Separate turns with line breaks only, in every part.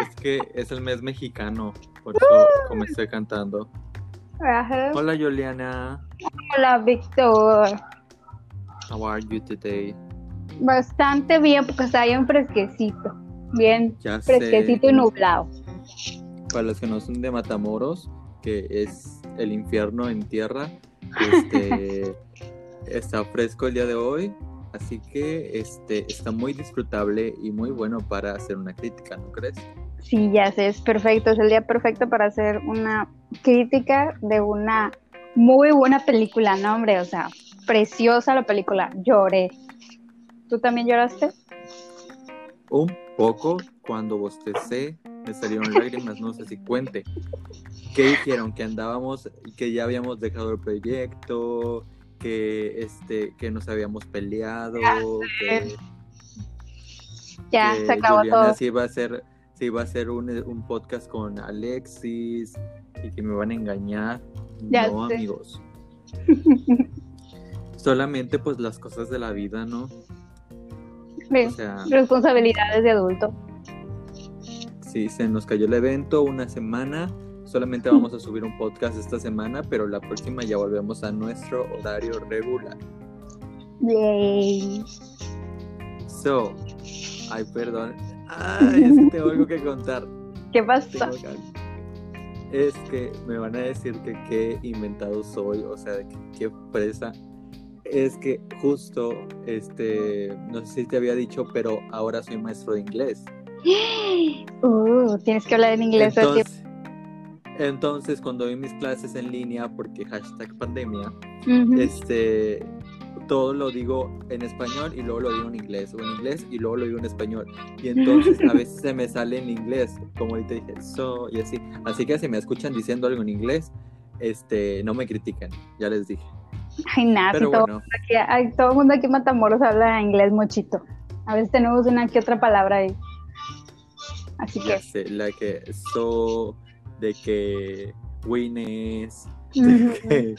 Es que es el mes mexicano, por eso comencé cantando.
Ajá.
Hola Juliana,
Hola, Víctor.
how are you today?
Bastante bien porque está bien fresquecito. Bien
Ya sé,
fresquecito y nublado.
para los que no son de Matamoros, que es el infierno en tierra, este, está fresco el día de hoy, así que este, está muy disfrutable y muy bueno para hacer una crítica, ¿no crees?
Sí, ya sé, es perfecto. Es el día perfecto para hacer una crítica de una muy buena película, ¿no, hombre? O sea, preciosa la película. Lloré. ¿Tú también lloraste?
Un poco cuando bostecé, me salieron lágrimas, no sé si cuente. ¿Qué dijeron? Que andábamos, que ya habíamos dejado el proyecto, que este, que nos habíamos peleado, que,
Ya,
que
se acabó
Juliana
todo.
sí iba a hacer, sí iba a hacer un, un podcast con Alexis y que me van a engañar.
Ya
no,
sé.
amigos. Solamente pues las cosas de la vida, ¿no?
Sí,
O sea,
Responsabilidades de adulto.
Sí, se nos cayó el evento una semana. Solamente vamos a subir un podcast esta semana, pero la próxima ya volvemos a nuestro horario regular.
Yay.
So, ay, perdón. Ay, es que tengo algo que contar.
¿Qué
que- Es que me van a decir que qué inventado soy, o sea, qué presa. Es que justo, este, no sé si te había dicho, pero ahora soy maestro de inglés.
Uh, tienes que hablar en inglés. así.
Entonces, entonces, cuando doy mis clases en línea, porque hashtag pandemia,
Ujú.
este, todo lo digo en español y luego lo digo en inglés, o en inglés y luego lo digo en español. Y entonces a veces se me sale en inglés, como ahorita dije, so, y así. Así que si me escuchan diciendo algo en inglés, este, no me critican, ya les dije.
Ay, nada,
Pero
todo,
bueno,
aquí- todo el mundo aquí en Matamoros habla inglés mochito. A veces tenemos una que otra palabra ahí. Así que.
sé, la que so, de que wines, que,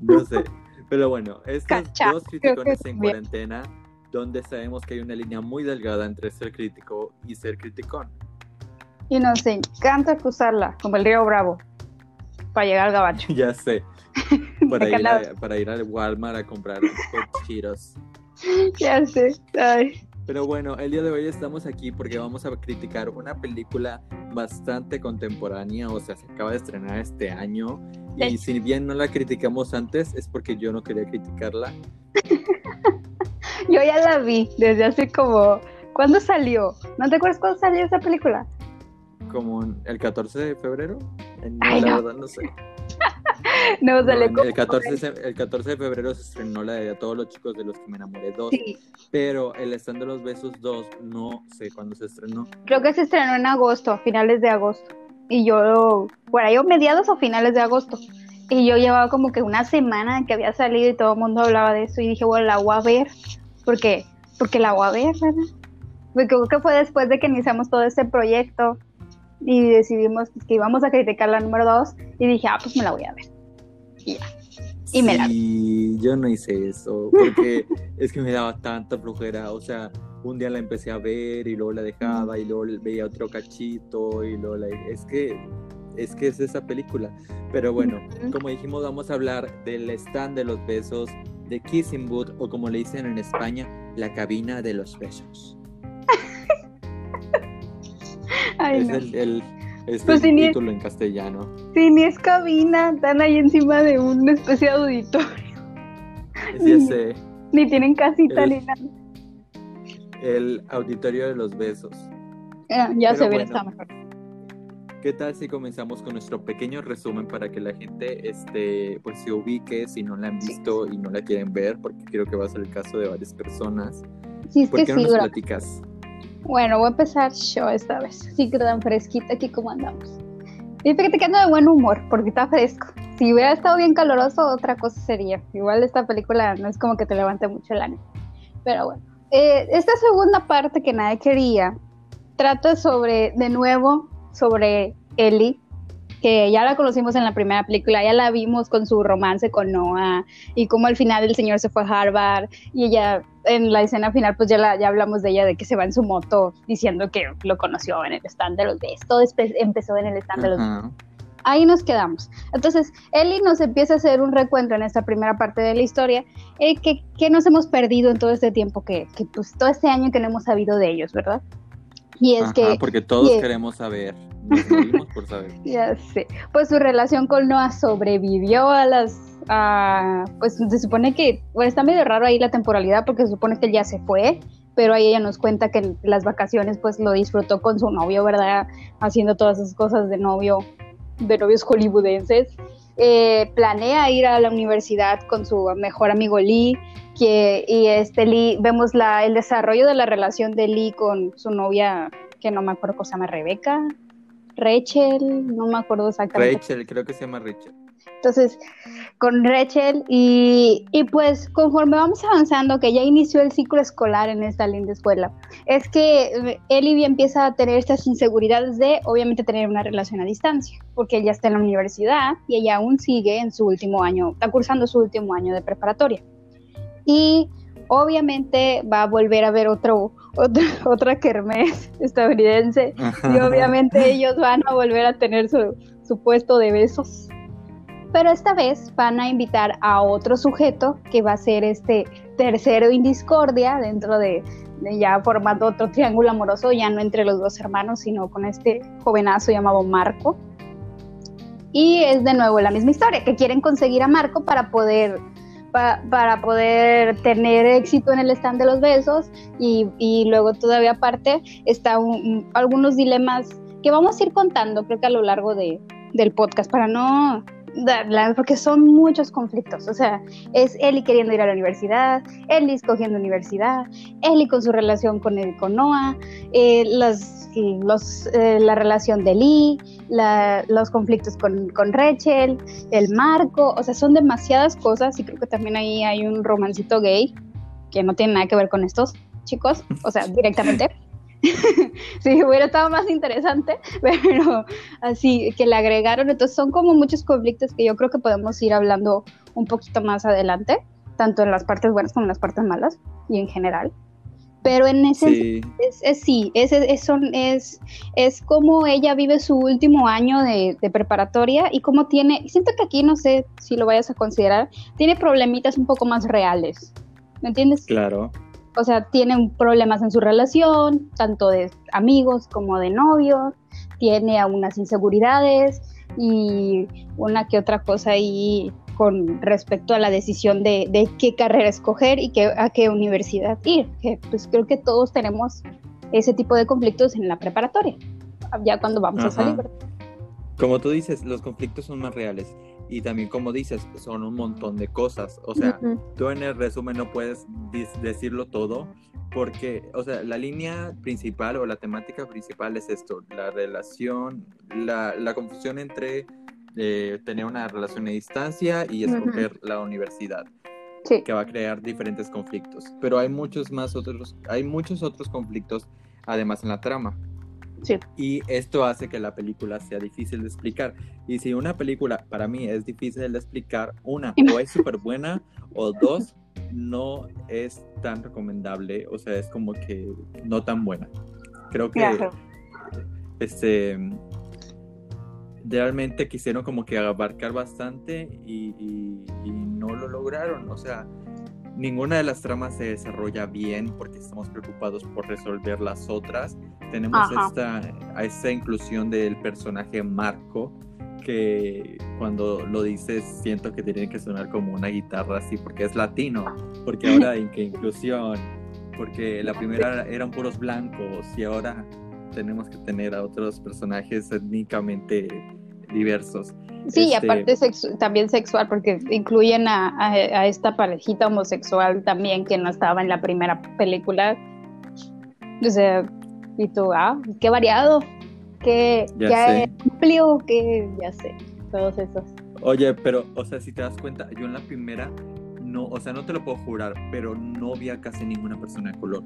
no sé. Pero bueno, estos
Cacha,
dos criticones en
bien.
cuarentena, donde sabemos que hay una línea muy delgada entre ser crítico y ser criticón.
Y nos encanta cruzarla, como el río Bravo, para llegar al gabacho.
Ya sé. Para ir, a, para ir al Walmart a comprar cochitos.
Ya sé. Ay.
Pero bueno, el día de hoy estamos aquí porque vamos a criticar una película bastante contemporánea, o sea, se acaba de estrenar este año. Y
Sí.
si bien no la criticamos antes, es porque yo no quería criticarla.
Yo ya la vi desde hace como. ¿Cuándo salió? ¿No te acuerdas cuándo salió esa película?
Como el 14 de febrero. No,
Ay,
la
no.
verdad no sé.
No, como.
el, 14, de- el 14 de febrero se estrenó la de A todos los chicos de los que me enamoré 2.
Sí,
Pero el Stand de los Besos 2 no sé cuándo se estrenó.
creo que se estrenó en agosto, a finales de agosto. Y yo, por ahí, o mediados o finales de agosto. Y yo llevaba como que una semana que había salido y todo el mundo hablaba de eso. Y dije, bueno, la voy a ver. Porque, porque la voy a ver, ¿verdad? Porque creo que fue después de que iniciamos todo este proyecto y decidimos que íbamos a criticar la número dos. Y dije, ah, pues me la voy a ver. Y ya. Y me la
Sí, yo no hice eso, porque es que me daba tanta flojera, o sea, un día la empecé a ver y luego la dejaba y luego veía otro cachito y luego la... Es que, es que es esa película. Pero bueno, como dijimos, vamos a hablar del stand de los besos, de Kissing Booth, o como le dicen en España, la cabina de los besos.
Ay,
es
no.
el, el- es
Pues ni-
título en castellano.
Sí, ni es cabina, están ahí encima de una especie de auditorio.
Sé,
Ni tienen casita
El-
ni nada.
el auditorio de los besos.
Ah, ya
Pero
se ve,
bueno.
está mejor.
¿Qué tal si comenzamos con nuestro pequeño resumen para que la gente este, pues, se ubique si no la han
Sí.
visto y no la quieren ver? Porque creo que va a ser el caso de varias personas.
Sí, es
¿Por
que
qué
sí,
no nos
bro.
platicas?
Bueno, voy a empezar yo esta vez. Sí, que tan fresquita aquí como andamos. Y fíjate que ando de buen humor, porque está fresco. Si hubiera estado bien caloroso, otra cosa sería. Igual esta película no es como que te levante mucho el ánimo. Pero bueno, eh, esta segunda parte que nadie quería trata sobre, de nuevo, sobre Ellie, que ya la conocimos en la primera película, ya la vimos con su romance con Noah y como al final el señor se fue a Harvard y ella en la escena final pues ya, la, ya hablamos de ella de que se va en su moto diciendo que lo conoció en el stand de los todo empezó en el stand de los ahí nos quedamos. Entonces, Eli nos empieza a hacer un recuento en esta primera parte de la historia, eh, que, que, nos hemos perdido en todo este tiempo, que, que, pues todo este año que no hemos sabido de ellos, ¿verdad?
Y es que... Porque todos queremos saber,
ya sé. Pues su relación con Noah sobrevivió a las... pues se supone que, bueno, está medio raro ahí la temporalidad porque se supone que él ya se fue, pero ahí ella nos cuenta que las vacaciones pues lo disfrutó con su novio, ¿verdad? Haciendo todas esas cosas de novio de novios hollywoodenses. Eh, planea ir a la universidad con su mejor amigo Lee, que, y este Lee, vemos la, el desarrollo de la relación de Lee con su novia, que no me acuerdo cómo se llama, Rebeca, Rachel, no me acuerdo exactamente.
Rachel, creo que se llama Rachel.
Entonces, con Rachel y, y, pues conforme vamos avanzando, que ya inició el ciclo escolar en esta linda escuela, es que Ellie empieza a tener estas inseguridades de obviamente tener una relación a distancia, porque ella está en la universidad y ella aún sigue en su último año, está cursando su último año de preparatoria. Y obviamente va a volver a ver otro, otra, otra kermés estadounidense. Y obviamente ellos van a volver a tener su, su puesto de besos. Pero esta vez van a invitar a otro sujeto que va a ser este tercero en discordia dentro de, ya formando otro triángulo amoroso, ya no entre los dos hermanos, sino con este jovenazo llamado Marco. Y es de nuevo la misma historia, que quieren conseguir a Marco para poder, para poder tener éxito en el stand de los besos y, y luego todavía aparte está algunos dilemas que vamos a ir contando creo que a lo largo de, del podcast para no porque son muchos conflictos. O sea, es Eli queriendo ir a la universidad, Eli escogiendo universidad, Eli con su relación con, el, con Noah, eh, los, los, eh, la relación de Lee, los conflictos con, con Rachel, el marco. O sea, son demasiadas cosas y creo que también ahí hay un romancito gay que no tiene nada que ver con estos chicos, o sea, directamente. sí, hubiera estado más interesante, pero así que le agregaron. Entonces son como muchos conflictos que yo creo que podemos ir hablando un poquito más adelante, tanto en las partes buenas como en las partes malas y en general. Pero en ese sí, es, sí, es, es, es, es, como ella vive su último año de, de, preparatoria y como tiene, siento que aquí no sé si lo vayas a considerar, tiene problemitas un poco más reales. ¿Me entiendes?
Claro
o sea, tienen problemas en su relación, tanto de amigos como de novios, tiene algunas inseguridades y una que otra cosa ahí con respecto a la decisión de, qué carrera escoger y qué, a qué universidad ir, que pues creo que todos tenemos ese tipo de conflictos en la preparatoria, ya cuando vamos a salir.
Como tú dices, los conflictos son más reales y también como dices, son un montón de cosas. O sea, tú en el resumen no puedes decirlo todo porque, o sea, la línea principal o la temática principal es esto, la relación, la, la confusión entre eh, tener una relación a distancia y escoger la universidad. que va a crear diferentes conflictos. Pero hay muchos más otros, hay muchos otros conflictos además en la trama. Y esto hace que la película sea difícil de explicar. Y si una película para mí es difícil de explicar, una, o es súper buena, o dos, no es tan recomendable. O sea, es como que no tan buena. Creo que este realmente quisieron como que abarcar bastante y, y no lo lograron. O sea, ninguna de las tramas se desarrolla bien porque estamos preocupados por resolver las otras. Tenemos esta, esta inclusión del personaje Marco, que cuando lo dices siento que tiene que sonar como una guitarra así, porque es latino, porque ahora hay que inclusión, porque la primera eran puros blancos y ahora tenemos que tener a otros personajes étnicamente diversos.
Sí, y este, aparte también sexual, porque incluyen a, esta parejita homosexual también que no estaba en la primera película. O sea, y tú, ah, qué variado, qué, ya amplio, que ya sé, todos esos.
Oye, pero, o sea, si te das cuenta, yo en la primera, no, o sea, no te lo puedo jurar, pero no vi a casi ninguna persona de color.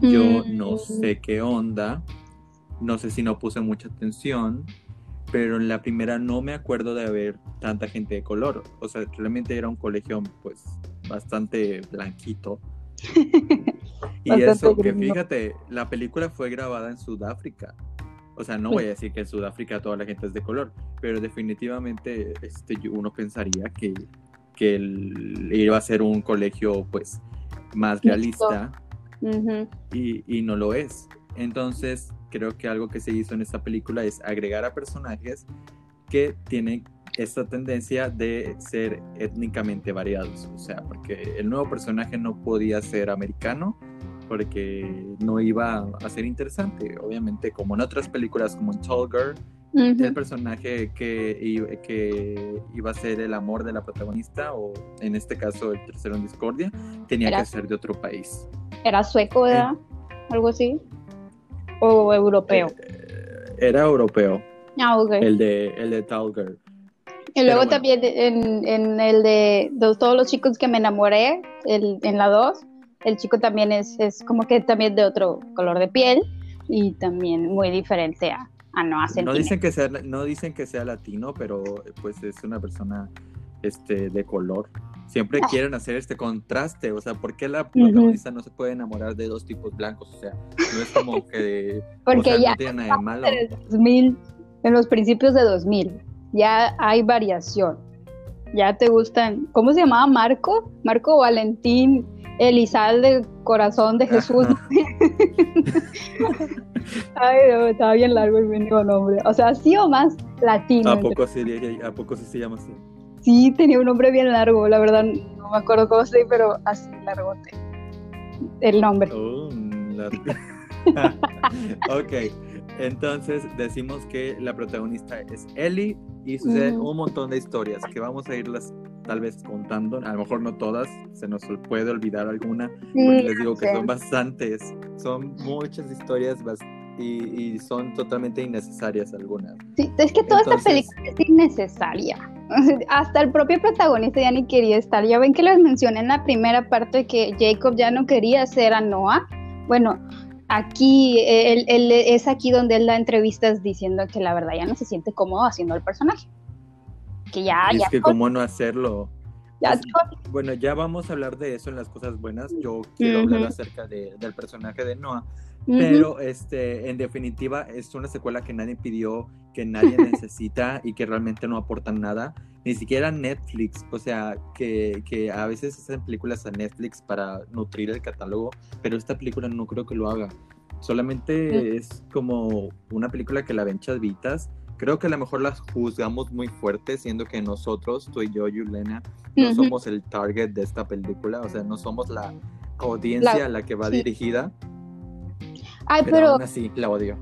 Yo mm. no sé qué onda, no sé si no puse mucha atención, pero en la primera no me acuerdo de haber tanta gente de color. O sea, realmente era un colegio pues bastante blanquito. y
Bastante
eso, que fíjate, la película fue grabada en Sudáfrica. O sea, no voy a decir que en Sudáfrica toda la gente es de color, pero definitivamente este, uno pensaría que, que el- iba a ser un colegio pues más realista y, y no lo es. Entonces, creo que algo que se hizo en esta película es agregar a personajes que tienen esta tendencia de ser étnicamente variados. O sea, porque el nuevo personaje no podía ser americano porque no iba a ser interesante. Obviamente, como en otras películas como en Tall Girl,
Ujú.
el personaje que, que iba a ser el amor de la protagonista, o en este caso el tercero en discordia, tenía
Era-
que ser de otro país.
Era sueco, ¿verdad? Algo así. O europeo.
Eh, Era europeo,
Ah,
el de, el de.
Y luego
bueno.
también en, en el de, todos los chicos que me enamoré, el, en la 2, el chico también es, es como que también de otro color de piel y también muy diferente a, a
No
Centineo.
dicen, que sea, no dicen que sea latino, pero pues es una persona este, de color. Siempre
Ah.
quieren hacer este contraste, o sea, ¿por qué la protagonista no se puede enamorar de dos tipos blancos? O sea, no es como que...
Porque
o sea,
ya
no tiene nada de malo.
en el 2000, en los principios de 2000, ya hay variación. Ya te gustan, ¿cómo se llamaba Marco? Marco Valentín Elizalde Corazón de Jesús. Ay, no, estaba bien largo el mendigo nombre. O sea, sí o más latino.
¿A poco, sí, ¿A poco sí se llama así?
Sí, tenía un nombre bien largo, la verdad no me acuerdo cómo se pero así largote. El nombre.
La- ok, entonces decimos que la protagonista es Ellie y suceden un montón de historias que vamos a irlas tal vez contando, a lo mejor no todas, se nos puede olvidar alguna, porque
Sí,
les digo que
sí.
son bastantes, son muchas historias y, y son totalmente innecesarias algunas.
Sí, es que toda esta
Entonces-
película es innecesaria. Hasta el propio protagonista ya ni quería estar. Ya ven que les mencioné en la primera parte que Jacob ya no quería ser a Noah. Bueno, aquí él, él- es aquí donde él da entrevistas diciendo que la verdad ya no se siente cómodo haciendo el personaje. Que ya,
y
ya,
es que cómo no hacerlo. Bueno, ya vamos a hablar de eso en las cosas buenas. Yo quiero hablar acerca de- del personaje de Noah. Pero este, en definitiva es una secuela que nadie pidió, que nadie necesita y que realmente no aportan nada. Ni siquiera Netflix, o sea, que, que a veces hacen películas a Netflix para nutrir el catálogo, pero esta película no creo que lo haga. Solamente es como una película que la ven chavitas. Creo que a lo mejor las juzgamos muy fuerte, siendo que nosotros, tú y yo, Yulena, no somos el target de esta película, o sea, no somos la audiencia
La-
a la que va
sí.
dirigida,
Ay,
pero,
pero
aún así la odio.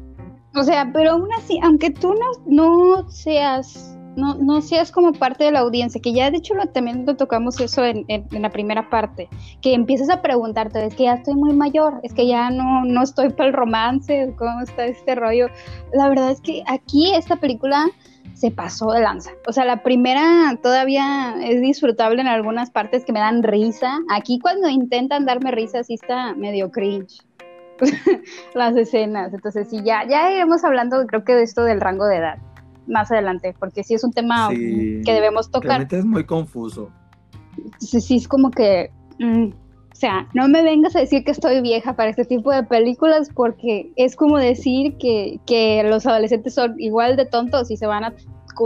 O sea, pero aún así, aunque tú no, no seas, no, no seas como parte de la audiencia, que ya de hecho lo, también lo tocamos eso en, en- la primera parte, que empiezas a preguntarte, es que ya estoy muy mayor, es que ya no, no estoy para el romance, ¿cómo está este rollo? La verdad es que aquí esta película se pasó de lanza. O sea, la primera todavía es disfrutable en algunas partes que me dan risa. Aquí cuando intentan darme risa sí está medio cringe las escenas. Entonces, sí, ya, ya iremos hablando, creo que de esto del rango de edad más adelante, porque sí es un tema
Sí,
que debemos tocar.
Realmente es muy confuso.
Sí, sí, es como que, mm, o sea, no me vengas a decir que estoy vieja para este tipo de películas, porque es como decir que, que los adolescentes son igual de tontos y se van a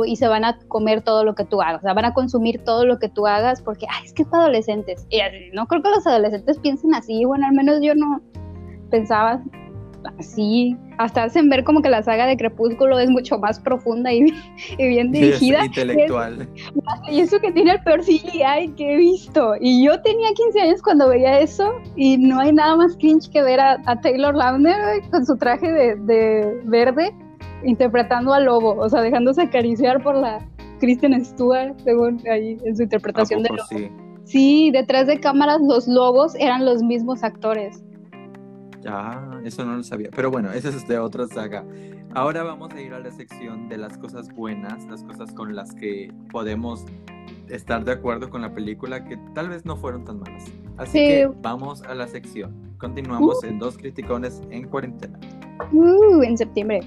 y se van a comer todo lo que tú hagas, o sea, van a consumir todo lo que tú hagas porque, ay, es que es para adolescentes. Y así, no creo que los adolescentes piensen así, bueno, al menos yo no pensaba así. Hasta hacen ver como que la saga de Crepúsculo es mucho más profunda y, y bien dirigida.
Es intelectual.
Y eso que tiene el peor CGI que he visto. Y yo tenía 15 años cuando veía eso y no hay nada más cringe que ver a, a Taylor Lautner con su traje de, de verde interpretando al lobo, o sea, dejándose acariciar por la Kristen Stewart, según ahí en su
¿A
interpretación de lobo.
sí?
Sí, detrás de cámaras los lobos eran los mismos actores.
Ya, eso no lo sabía. Pero bueno, eso es de otra saga. Ahora vamos a ir a la sección de las cosas buenas, las cosas con las que podemos estar de acuerdo con la película, que tal vez no fueron tan malas. Así
Sí.
que vamos a la sección. Continuamos en Dos Criticones en Cuarentena.
Uh, en septiembre.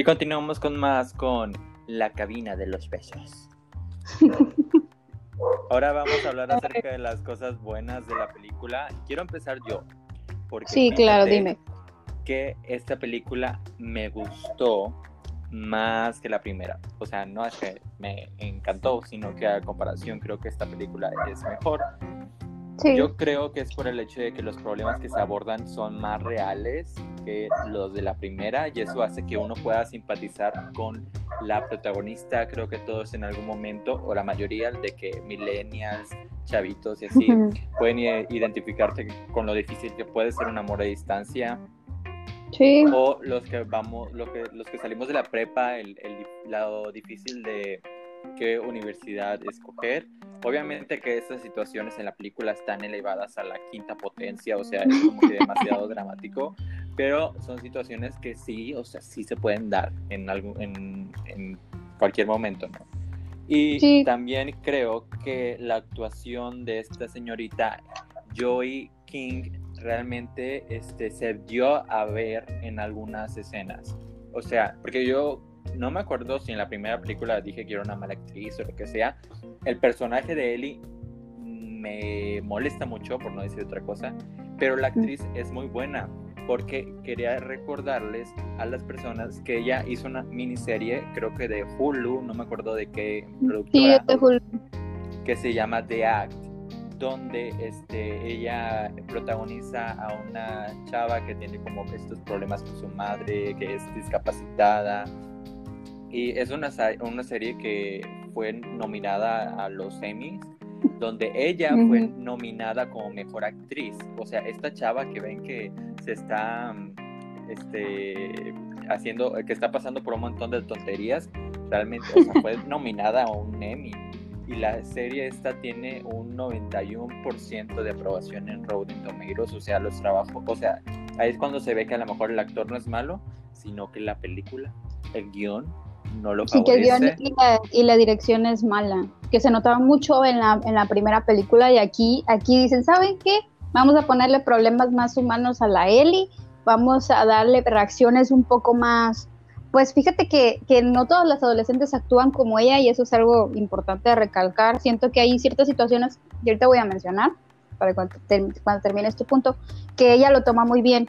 Y continuamos con más con la cabina de los besos. Ahora vamos a hablar acerca de las cosas buenas de la película. Quiero empezar yo.
Porque sí, claro, dime.
Que esta película me gustó más que la primera. O sea, no es que me encantó, sino que a comparación creo que esta película es mejor. Yo creo que es por el hecho de que los problemas que se abordan son más reales que los de la primera y eso hace que uno pueda simpatizar con la protagonista. Creo que todos en algún momento, o la mayoría de que millennials, chavitos y así, pueden identificarte con lo difícil que puede ser un amor a distancia.
Sí.
O los que vamos, lo que, los que salimos de la prepa, el, el lado difícil de qué universidad escoger. Obviamente que estas situaciones en la película están elevadas a la quinta potencia, o sea, es como que demasiado dramático, pero son situaciones que sí, o sea, sí se pueden dar en, algún, en, cualquier momento, ¿no? Y también creo que la actuación de esta señorita Joy King realmente este, se dio a ver en algunas escenas. O sea, porque yo no me acuerdo si en la primera película dije que era una mala actriz o lo que sea. El personaje de Ellie me molesta mucho, por no decir otra cosa, pero la actriz es muy buena porque quería recordarles a las personas que ella hizo una miniserie, creo que de Hulu, no me acuerdo de qué productora, que se llama The Act, donde este, ella protagoniza a una chava que tiene como estos problemas con su madre, que es discapacitada, y es una, una serie que fue nominada a los Emmys, donde ella fue nominada como mejor actriz. O sea, esta chava que ven que se está este, haciendo, que está pasando por un montón de tonterías, realmente fue nominada a un Emmy. Y la serie esta tiene un 91% de aprobación en Rotten Tomatoes, o sea, los trabajos, o sea, ahí es cuando se ve que a lo mejor el actor no es malo, sino que la película, el guion, no lo Sí, que el guion
y la, dirección es mala, que se notaba mucho en la, en la primera película y aquí, aquí dicen, ¿saben qué? Vamos a ponerle problemas más humanos a la Ellie, vamos a darle reacciones un poco más... Pues fíjate que, que no todas las adolescentes actúan como ella y eso es algo importante de recalcar. Siento que hay ciertas situaciones, y ahorita voy a mencionar, para cuando, cuando termine este punto, que ella lo toma muy bien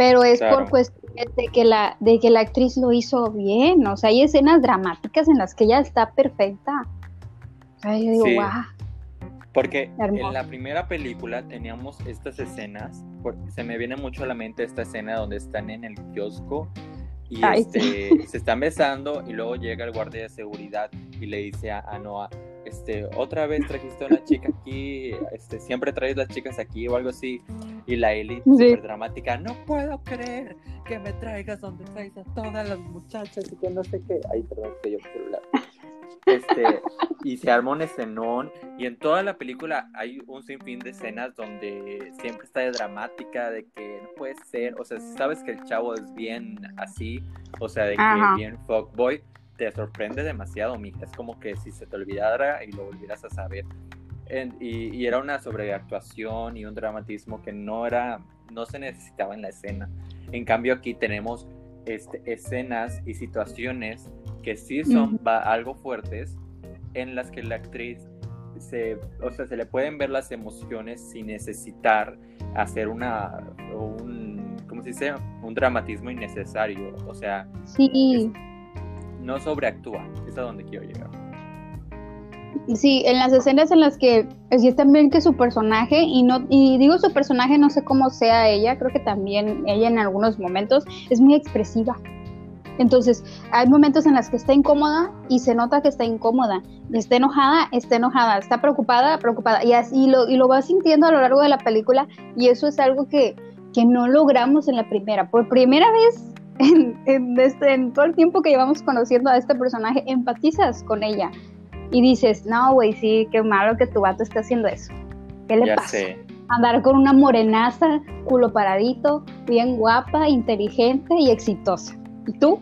pero es por cuestión de que la de que la actriz lo hizo bien, o sea, hay escenas dramáticas en las que ella está perfecta. O sea, yo digo, sí.
Porque en la primera película teníamos estas escenas, se me viene mucho a la mente esta escena donde están en el kiosco y este, se están besando y luego llega el guardia de seguridad y le dice a, Noah, este, otra vez trajiste a una chica aquí, este, siempre traes las chicas aquí o algo así. Y la Ellie, súper dramática, no puedo creer que me traigas donde traes a todas las muchachas y que no sé qué. Ay, perdón, que yo celular. Este, y se armó un escenón y en toda la película hay un sinfín de escenas donde siempre está de dramática, de que no puede ser, o sea, sabes que el chavo es bien así, o sea, de que es bien fuckboy, te sorprende demasiado, mija, es como que si se te olvidara y lo volvieras a saber. y, y, era una sobreactuación y un dramatismo que no era, no se necesitaba en la escena. En cambio aquí tenemos este, escenas y situaciones que sí son algo fuertes, en las que la actriz se, o sea, se le pueden ver las emociones sin necesitar hacer una, un, ¿cómo se dice? Un dramatismo innecesario, o sea,
sí.
No sobreactúa, es a donde quiero llegar.
Sí, en las escenas en las que es también que su personaje, y no, y digo su personaje, no sé cómo sea ella, creo que también ella en algunos momentos es muy expresiva. Entonces, hay momentos en los que está incómoda y se nota que está incómoda. Está enojada, está enojada. Está preocupada, preocupada. Y así lo, y lo va sintiendo a lo largo de la película. Y eso es algo que, que no logramos en la primera. Por primera vez en, en, este, en todo el tiempo que llevamos conociendo a este personaje, empatizas con ella. Y dices, no, güey, sí, qué malo que tu vato esté haciendo eso. ¿Qué le pasa? Andar con una morenaza, culo paradito, bien guapa, inteligente y exitosa. ¿Y tú?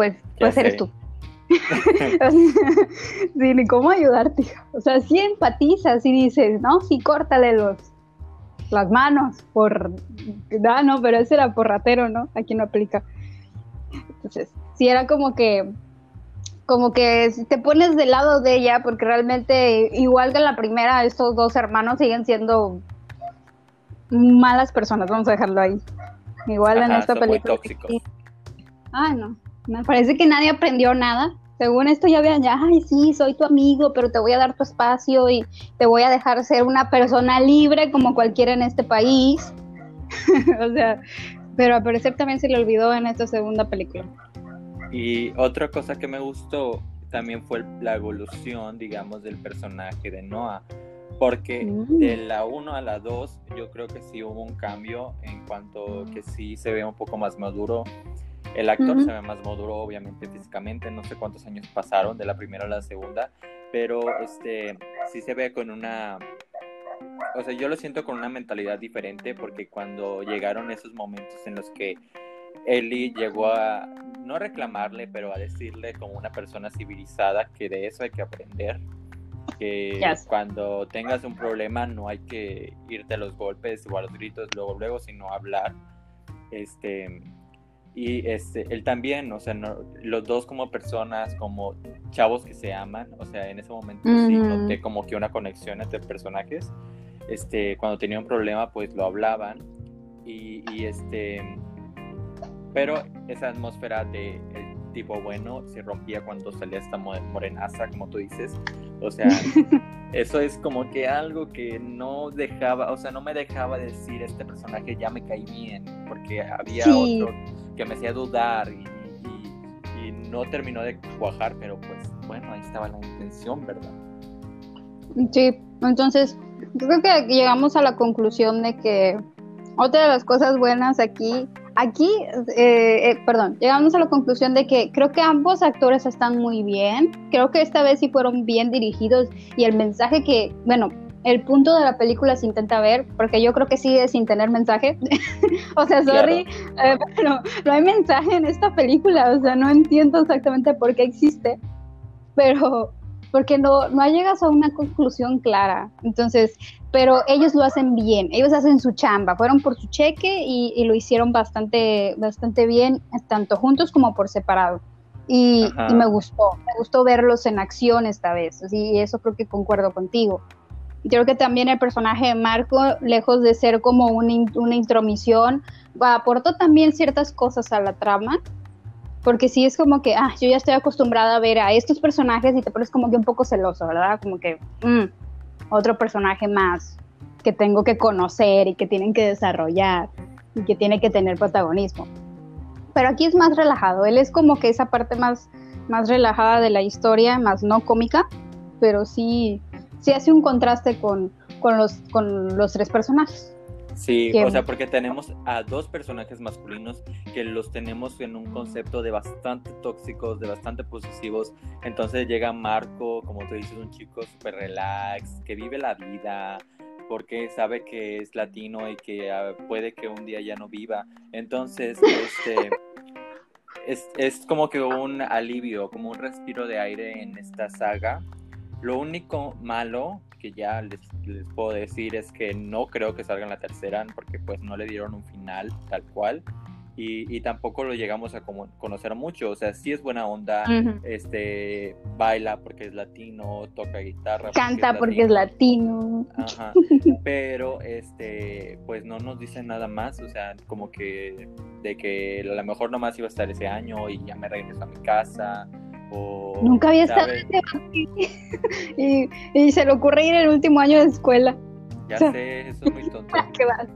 pues, pues eres tú. sí, ni cómo ayudarte. O sea, si empatizas y dices, no, sí, córtale los, las manos por... Ah, no, pero ese era por ratero, ¿no? Aquí no aplica. Entonces, sí era como que como que te pones del lado de ella, porque realmente, igual que en la primera, estos dos hermanos siguen siendo malas personas, vamos a dejarlo ahí. Igual en esta película. Ay, no. Me parece que nadie aprendió nada. Según esto ya vean, ya, ay, sí, soy tu amigo, pero te voy a dar tu espacio y te voy a dejar ser una persona libre como cualquiera en este país. o sea, pero a parecer también se le olvidó en esta segunda película.
Y otra cosa que me gustó también fue la evolución, digamos, del personaje de Noah. Porque mm. de la 1 a la 2 yo creo que sí hubo un cambio en cuanto que sí se ve un poco más maduro. El actor se ve más maduro, obviamente, físicamente. No sé cuántos años pasaron de la primera a la segunda, pero este sí se ve con una o sea, yo lo siento con una mentalidad diferente porque cuando llegaron esos momentos en los que Ellie llegó a, no reclamarle, pero a decirle como una persona civilizada que de eso hay que aprender. Que cuando tengas un problema no hay que irte a los golpes o a los gritos luego, luego, sino hablar. Este, y este, él también, o sea, los dos como personas, como chavos que se aman, o sea, en ese momento sí noté como que una conexión entre personajes. Este, cuando tenía un problema, pues lo hablaban. Y, y este, pero esa atmósfera de el tipo bueno se rompía cuando salía esta morenaza, como tú dices. O sea, eso es como que algo que no dejaba, o sea, no me dejaba decir este personaje ya me caí bien, porque había otro que me hacía dudar y, y, no terminó de cuajar, pero pues bueno, ahí estaba la intención, ¿verdad?
Sí, entonces creo que llegamos a la conclusión de que otra de las cosas buenas aquí Aquí, eh, eh, perdón, llegamos a la conclusión de que creo que ambos actores están muy bien. Creo que esta vez sí fueron bien dirigidos y el mensaje que, bueno, el punto de la película se intenta ver, porque yo creo que sigue sin tener mensaje. o sea, sorry, eh, pero no hay mensaje en esta película. O sea, no entiendo exactamente por qué existe, pero porque no, no llegas a una conclusión clara. Entonces, pero ellos lo hacen bien, ellos hacen su chamba, fueron por su cheque y, lo hicieron bastante, bastante bien, tanto juntos como por separado. Y, me gustó, me gustó verlos en acción esta vez, y eso creo que concuerdo contigo. Creo que también el personaje de Marco, lejos de ser como una, una intromisión, aportó también ciertas cosas a la trama, porque sí es como que, ah, yo ya estoy acostumbrada a ver a estos personajes y te pones como que un poco celoso, ¿verdad? Como que, mm, otro personaje más que tengo que conocer y que tienen que desarrollar y que tiene que tener protagonismo. Pero aquí es más relajado, él es como que esa parte más, más relajada de la historia, más no cómica, pero sí, sí hace un contraste con, con, los, con los tres personajes.
Sí, o sea, porque tenemos a dos personajes masculinos que los tenemos en un concepto de bastante tóxicos, de bastante posesivos. Entonces llega Marco, como tú dices, un chico súper relax, que vive la vida, porque sabe que es latino y que ah, puede que un día ya no viva. Entonces, este, es, es como que un alivio, como un respiro de aire en esta saga. Lo único malo que ya les, puedo decir es que no creo que salga en la tercera porque pues no le dieron un final tal cual. Y, tampoco lo llegamos a conocer mucho, o sea, sí es buena onda, este, baila porque es latino, toca guitarra.
Canta porque es latino.
Ajá, pero este, pues no nos dice nada más, o sea, como que de que a lo mejor nomás iba a estar ese año y ya me regreso a mi casa
Nunca había estado y, y se le ocurre ir el último año de escuela.
Ya sé, eso es muy tonto.
¿A qué vas?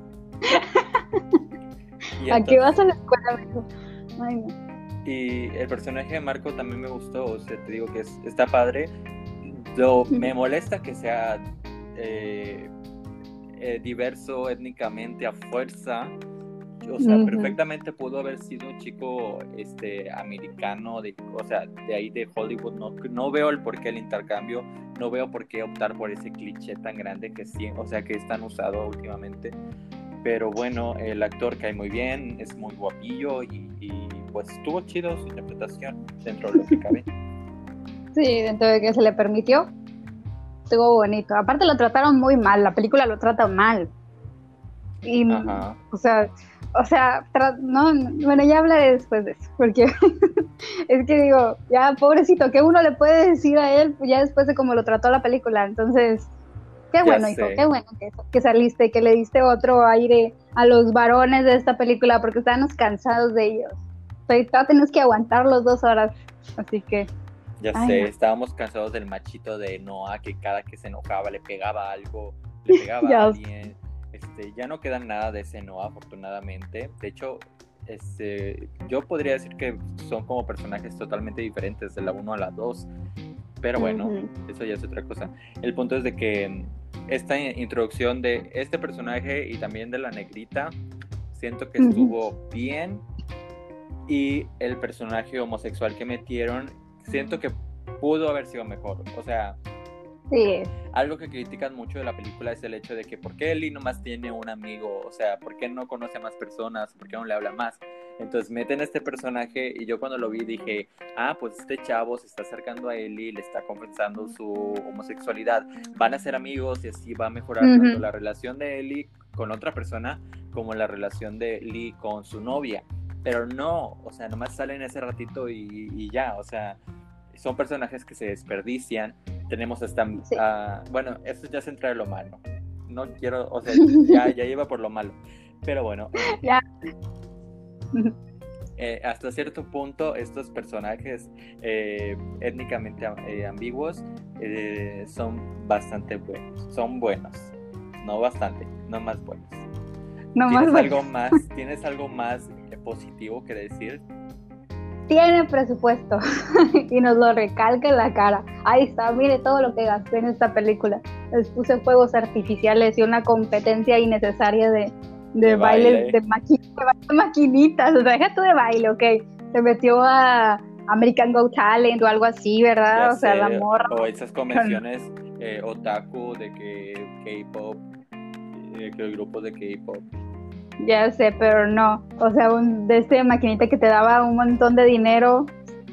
¿A qué vas a la escuela, Ay,
Y el personaje de Marco también me gustó, o sea, te digo que está padre. Lo, me molesta que sea eh, eh, diverso étnicamente a fuerza, o sea, perfectamente pudo haber sido un chico este americano, de, o sea, de ahí de Hollywood. No, no veo el por qué el intercambio, no veo por qué optar por ese cliché tan grande que sí, o sea, que es tan usado últimamente. Pero bueno, el actor cae muy bien, es muy guapillo y, pues estuvo chido su interpretación dentro de lo que cabe.
Sí, dentro de que se le permitió, estuvo bonito. Aparte lo trataron muy mal, la película lo trata mal. Y,
Ajá.
o sea, o sea, no, bueno, ya hablaré después de eso, porque es que digo, ya pobrecito, ¿qué uno le puede decir a él ya después de cómo lo trató la película? Entonces, qué bueno, hijo, qué bueno que, que saliste, que le diste otro aire a los varones de esta película, porque estábamos cansados de ellos. Todavía tenemos que aguantar los dos horas, así que,
Ya
Ay,
sé,
no.
estábamos cansados del machito de Noah, que cada que se enojaba le pegaba algo, le pegaba a alguien. Este, ya no queda nada de ese Noah, afortunadamente. De hecho, este, yo podría decir que son como personajes totalmente diferentes de la 1 a la 2. Pero bueno, eso ya es otra cosa. El punto es de que esta in- introducción de este personaje y también de la negrita, siento que estuvo bien. Y el personaje homosexual que metieron, siento que pudo haber sido mejor. O sea, algo que critican mucho de la película es el hecho de que por qué Ellie nomás tiene un amigo, o sea, por qué no conoce a más personas, por qué no le habla más. Entonces meten este personaje y yo cuando lo vi dije, ah, pues este chavo se está acercando a Ellie, le está confesando su homosexualidad, van a ser amigos y así va a mejorar
Ujú.
tanto la relación de Ellie con otra persona como la relación de Lee con su novia. Pero no, o sea, nomás salen ese ratito y, y ya, o sea, son personajes que se desperdician. Tenemos hasta,
Sí.
ah, bueno, eso ya se entra de lo malo. No quiero, o sea, ya, ya iba por lo malo. Pero bueno, eh,
Ya.
eh, hasta cierto punto estos personajes eh, étnicamente eh, ambiguos son bastante buenos. Son buenos. No bastante, no más buenos.
no más
¿Tienes
bueno.
algo más, ¿tienes algo más positivo que decir?
Tiene presupuesto y nos lo recalca en la cara. Ahí está, mire todo lo que gasté en esta película. Les puse fuegos artificiales y una competencia innecesaria de, de,
De
bailes,
baile.
de, maqui- de baile maquinitas. O sea, deja tú de baile, ok. Se metió a American Go Talent o algo así, ¿verdad?
Ya
o sea,
sé,
la morra.
O esas convenciones eh, otaku de que K-pop, eh, que el grupo de K-pop.
Ya sé, pero no. O sea, un, de este maquinita que te daba un montón de dinero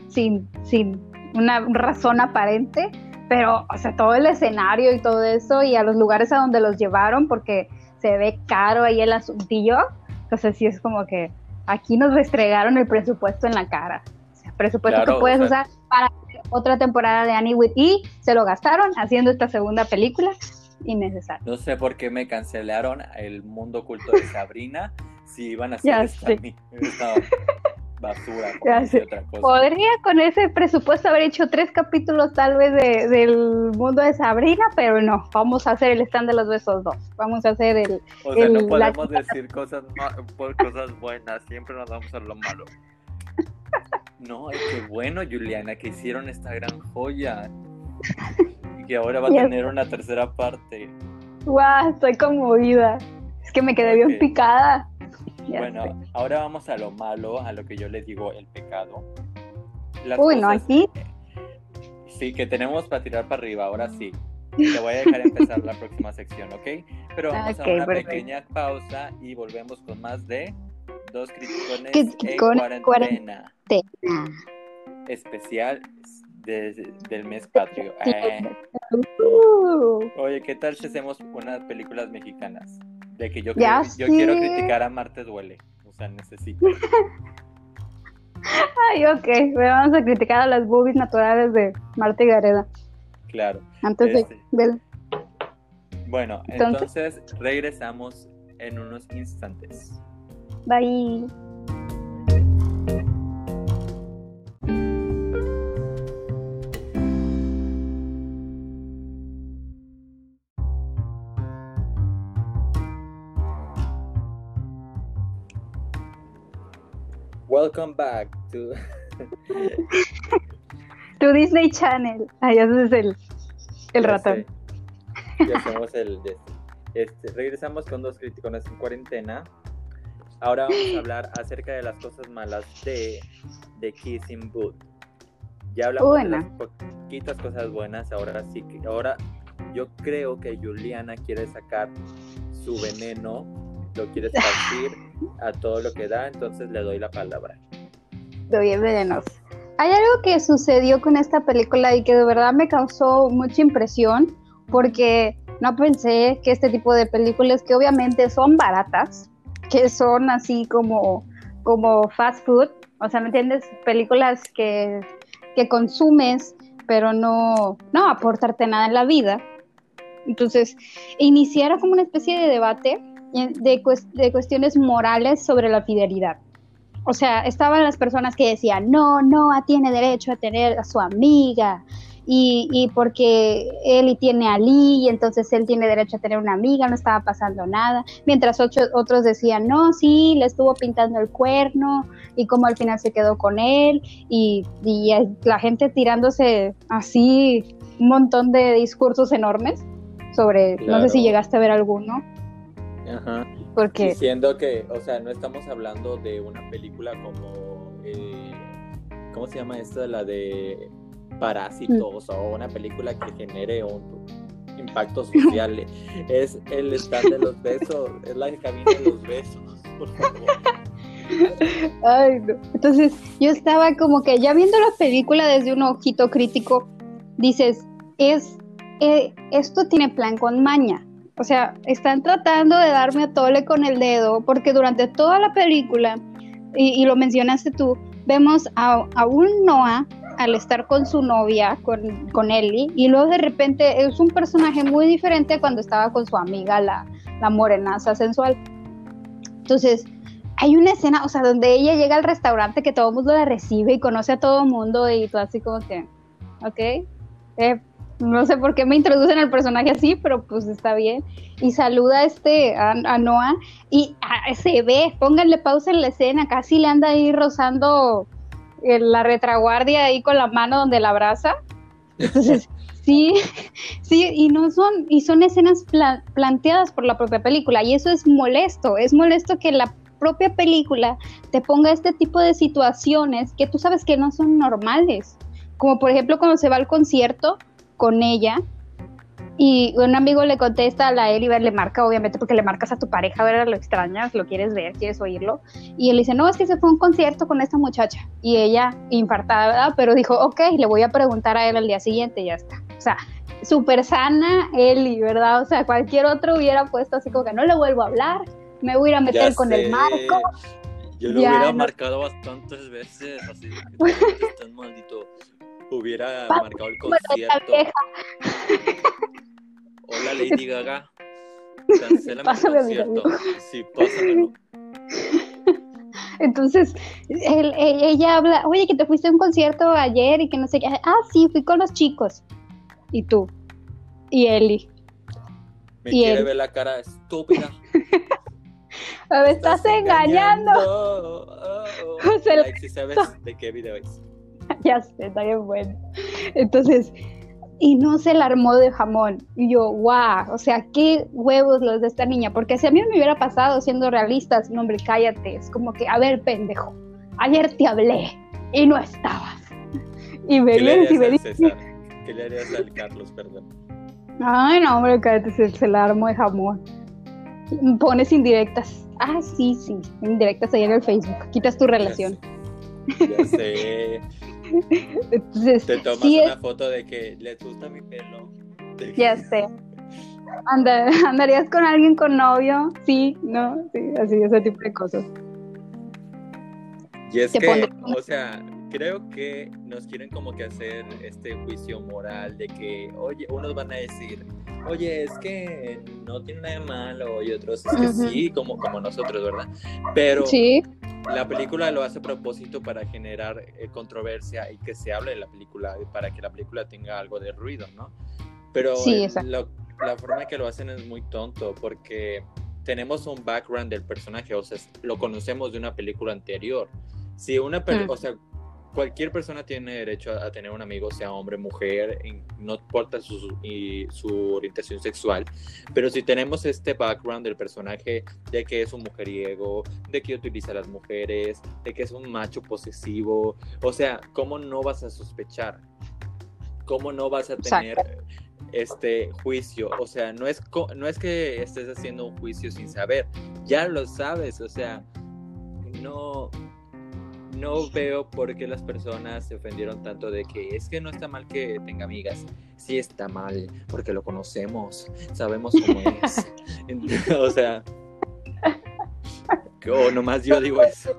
sin, sin una razón aparente. Pero, o sea, todo el escenario y todo eso, y a los lugares a donde los llevaron, porque se ve caro ahí el asuntillo. Entonces, sí es como que aquí nos restregaron el presupuesto en la cara. O sea, presupuesto
Claro,
que puedes
o sea-
usar para otra temporada de Annie with E. Se lo gastaron haciendo esta segunda película. Innecesario.
No sé por qué me cancelaron el mundo oculto de Sabrina si iban a hacer esta, basura otra cosa.
Podría con ese presupuesto haber hecho tres capítulos tal vez de- del mundo de Sabrina, pero no, vamos a hacer el stand de los besos 2. Vamos a hacer el...
O sea, no
la-
podemos decir cosas, por cosas buenas, siempre nos vamos a lo malo. No, ay, qué bueno, Juliana, que hicieron esta gran joya. Que ahora va a tener una tercera parte.
¡Guau! Estoy conmovida. Es que me quedé bien picada. Ya
bueno, ahora vamos a lo malo, a lo que yo le digo el pecado. Las
Uy, no, aquí.
Sí, que tenemos para tirar para arriba, ahora sí. Te voy a dejar empezar la próxima sección, ¿ok? Pero vamos
Ok,
a una
perfecto.
pequeña pausa y volvemos con más de Dos Criticones en cuarentena.
Tena.
Especial de- del mes patrio. Eh, Oye, ¿qué tal si hacemos unas películas mexicanas? De que yo, creo- yo quiero criticar a Marte Duele. O sea, necesito.
Ay, ok. Vamos a criticar a las boobies naturales de Marta y Gareda.
Claro.
Antes
Este.
de, del...
Bueno,
Entonces-
entonces regresamos en unos instantes.
Bye.
Welcome back to
Tu Disney Channel. Ay, ese es el, el
Ya
ratón.
sé. Ya somos el este. Regresamos con dos críticos en cuarentena. Ahora vamos a hablar acerca de las cosas malas de, de Kissing Booth. Ya hablamos de las poquitas cosas buenas, ahora sí que ahora yo creo que Juliana quiere sacar su veneno, lo quiere esparcir a todo lo que da, entonces le doy la palabra.
Estoy bien venenoso. Hay algo que sucedió con esta película y que de verdad me causó mucha impresión porque no pensé que este tipo de películas que obviamente son baratas, que son así como, como fast food, o sea, ¿me entiendes? Películas que, que consumes, pero no, no aportarte nada en la vida. Entonces, iniciara como una especie de debate de, de cuestiones morales sobre la fidelidad. O sea, estaban las personas que decían, no, no, tiene derecho a tener a su amiga, y, y, porque él tiene a Lee y entonces él tiene derecho a tener una amiga, no estaba pasando nada, mientras otros, otros decían, no, sí, le estuvo pintando el cuerno y como al final se quedó con él y, y la gente tirándose así un montón de discursos enormes sobre, no sé si llegaste a ver alguno.
Ajá. Porque... Diciendo que, o sea, no estamos hablando de una película como, eh, ¿cómo se llama esta? La de Parásitos mm. o una película que genere un impacto social. es el estar de los besos, es la cabina de los besos, por favor.
Ay, no. Entonces, yo estaba como que ya viendo la película desde un ojito crítico, dices, es eh, esto tiene plan con maña. O sea, están tratando de darme a tole con el dedo, porque durante toda la película, y, lo mencionaste tú, vemos a, a un Noah al estar con su novia, con, con Ellie, y luego de repente es un personaje muy diferente cuando estaba con su amiga, la, la morenaza sensual. Entonces, hay una escena, o sea, donde ella llega al restaurante que todo el mundo la recibe y conoce a todo el mundo y tú así como que, ok, eh, no sé por qué me introducen al personaje así, pero pues está bien. Y saluda a este, a, Noah, y ah, se ve, pónganle pausa en la escena, casi le anda ahí rozando la retraguardia ahí con la mano donde la abraza. Entonces, sí, sí, y no son, y son escenas planteadas por la propia película, y eso es molesto, es molesto que la propia película te ponga este tipo de situaciones que tú sabes que no son normales. Como por ejemplo cuando se va al concierto con ella y un amigo le contesta a la y le marca, obviamente, porque le marcas a tu pareja, ver, lo extrañas, lo quieres ver, quieres oírlo. Y él dice, no, es que se fue a un concierto con esta muchacha. Y ella, infartada, ¿verdad? Pero dijo, ok, le voy a preguntar a él al día siguiente y ya está. O sea, súper sana Eli, ¿verdad? O sea, cualquier otro hubiera puesto así como que no le vuelvo a hablar, me voy a ir a meter con el marco.
Yo lo hubiera marcado bastantes veces, así que tan maldito. Hubiera marcado el concierto. Hola Lady Gaga. Cancela mi concierto. Sí, pásamelo.
Entonces, ella habla, oye, que te fuiste a un concierto ayer y que no sé qué. Ah, sí, fui con los chicos. Y tú. Y Eli.
Me quiere ver la cara estúpida.
Me estás, engañando.
Oh, oh, oh. si sabes de qué video es.
ya sé, está bien bueno. Entonces, y no se la armó de jamón. Y yo, wow, o sea, qué huevos los de esta niña, porque si a mí me hubiera pasado siendo realistas, no, hombre, cállate, es como que, a ver, pendejo, ayer te hablé y no estabas. Y me vienes y me dices...
¿Qué le harías al Carlos, perdón?
Ay, no, hombre, cállate, se, se la armó de jamón. Pones indirectas. Ah, sí, sí, indirectas ahí en el Facebook. Quitas tu relación.
Ya sé. Entonces, Te tomas una foto de que les gusta mi pelo.
Ya sé. ¿Andarías con alguien con novio? Sí, ¿no? Sí, así, ese tipo de cosas.
Y es que, o sea, creo que nos quieren como que hacer este juicio moral de que, oye, unos van a decir, oye, es que no tiene nada de malo, y otros es que sí, como, como nosotros, ¿verdad? Pero sí la película lo hace a propósito para generar eh, controversia y que se hable de la película, para que la película tenga algo de ruido, ¿no? Pero la forma que lo hacen es muy tonto porque tenemos un background del personaje, o sea, lo conocemos de una película anterior. Si una película, o sea, cualquier persona tiene derecho a, tener un amigo, sea hombre, mujer, no importa su, su, orientación sexual, pero si tenemos este background del personaje de que es un mujeriego, de que utiliza a las mujeres, de que es un macho posesivo, o sea, ¿cómo no vas a sospechar? ¿Cómo no vas a tener este juicio? O sea, no es, no es que estés haciendo un juicio sin saber, ya lo sabes, o sea, no no veo por qué las personas se ofendieron tanto de que es que no está mal que tenga amigas. Sí está mal, porque lo conocemos, sabemos cómo es. o sea, o nomás yo digo eso.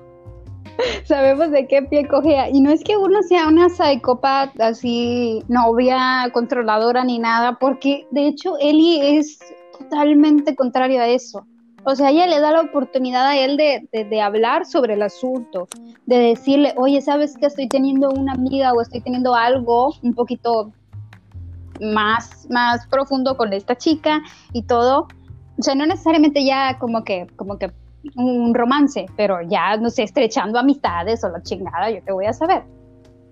Sabemos de qué pie cogea. Y no es que uno sea una psicópata así, novia controladora ni nada, porque de hecho Eli es totalmente contrario a eso. O sea, ella le da la oportunidad a él de, hablar sobre el asunto, de decirle, oye, ¿sabes que estoy teniendo una amiga o estoy teniendo algo un poquito más, más profundo con esta chica y todo? O sea, no necesariamente ya como que, como que un romance, pero ya, no sé, estrechando amistades o la chingada, yo te voy a saber.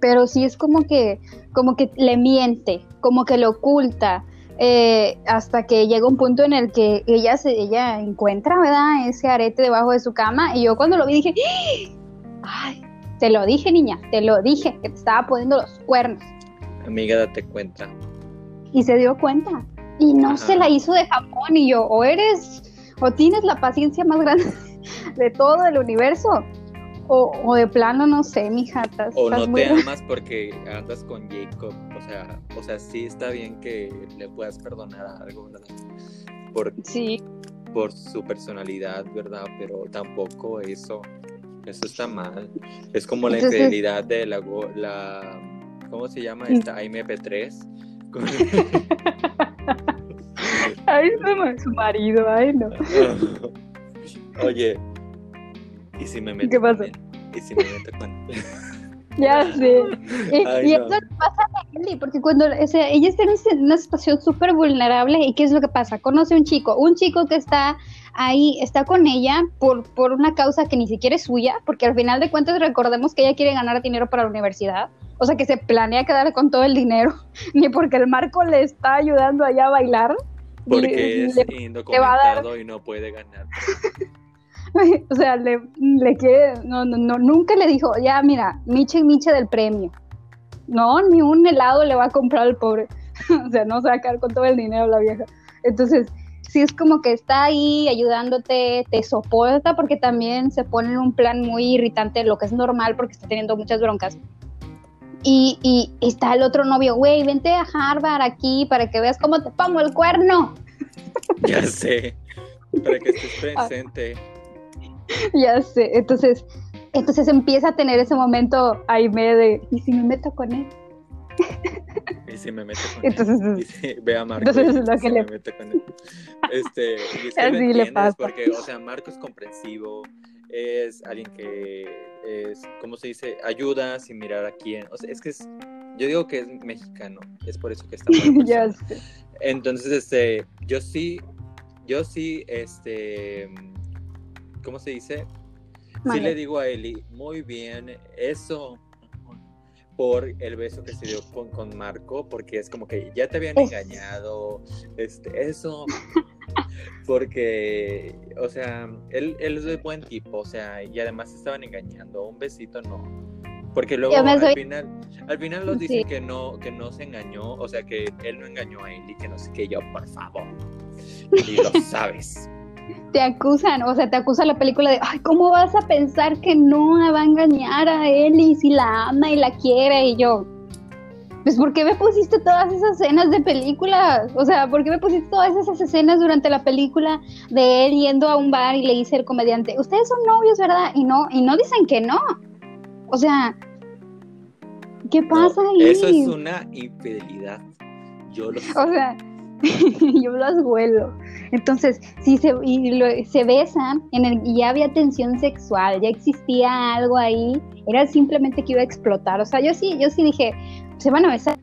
Pero sí es como que, como que le miente, como que le oculta, eh, hasta que llega un punto en el que ella, se, ella encuentra, ¿verdad? Ese arete debajo de su cama y yo cuando lo vi dije, ay, te lo dije niña, te lo dije, que te estaba poniendo los cuernos.
Amiga, date cuenta.
Y se dio cuenta. Y no se la hizo de Japón y yo, o eres, o tienes la paciencia más grande de todo el universo, o, de plano, no sé, mi jata.
O no te amas porque andas con Jacob. O sea, o sea, sí está bien que le puedas perdonar algo, ¿verdad? Por,
sí.
Por su personalidad, ¿verdad? Pero tampoco eso. Eso está mal. Es como la infidelidad de la, la. ¿Cómo se llama esta? AMP3.
ay, no, su marido, ay, no.
Oye, ¿Y si me meto
¿Qué pasa?
¿Y si me meto con
Ya sé. y, eso pasa a Ellie, porque cuando ella está en una situación súper vulnerable, ¿y qué es lo que pasa? Conoce a un chico, un chico que está ahí, está con ella por, por una causa que ni siquiera es suya, porque al final de cuentas recordemos que ella quiere ganar dinero para la universidad, o sea que se planea quedar con todo el dinero, ni porque el Marco le está ayudando allá a bailar.
Porque es indocumentado y no puede ganar.
o sea, le, le quiere, no, no, nunca le dijo, ya mira, miche y miche del premio. No, ni un helado le va a comprar al pobre. o sea, no se va a quedar con todo el dinero la vieja. Entonces, sí es como que está ahí ayudándote, te soporta porque también se pone en un plan muy irritante, lo que es normal porque está teniendo muchas broncas. Y, y está el otro novio, güey, vente a Harvard aquí para que veas cómo te pongo el cuerno.
Ya sé, para que estés ah. presente.
ya sé, entonces, entonces empieza a tener ese momento ahí me de, ¿y si me meto con él?
Y si me meto con entonces, él. Y si, ve a Marco. Entonces es lo que le... me meto con él. Este, y es que Así le pasa. Porque, o sea, Marco es comprensivo, es alguien que es, ¿cómo se dice? Ayuda sin mirar a quién. O sea, es que es, yo digo que es mexicano, es por eso que está
sé.
Entonces, este, yo sí, yo sí, este, ¿cómo se dice? Sí le digo a Eli, muy bien, eso por el beso que se dio con, Marco, porque es como que ya te habían engañado, este, eso, porque, o sea, él, él es buen tipo, o sea, y además estaban engañando, un besito no, porque luego al final, al final nos dicen que no, que no se engañó, o sea, que él no engañó a Eli, que no sé qué, yo, por favor, y lo sabes
te acusan, o sea, te acusa la película de, ay, ¿cómo vas a pensar que no va a engañar a Ellie si la ama y la quiere? Y yo, pues, ¿por qué me pusiste todas esas escenas de películas? O sea, ¿por qué me pusiste todas esas escenas durante la película de él yendo a un bar y le dice al comediante, ustedes son novios, ¿verdad? Y no, y no dicen que no. O sea, ¿qué pasa ahí?
Eso es una infidelidad. Yo lo sé.
O sea, yo las huelo. Entonces, si se, y se besan en el, y ya había tensión sexual, ya existía algo ahí, era simplemente que iba a explotar. O sea, yo sí, yo sí dije, se van a besar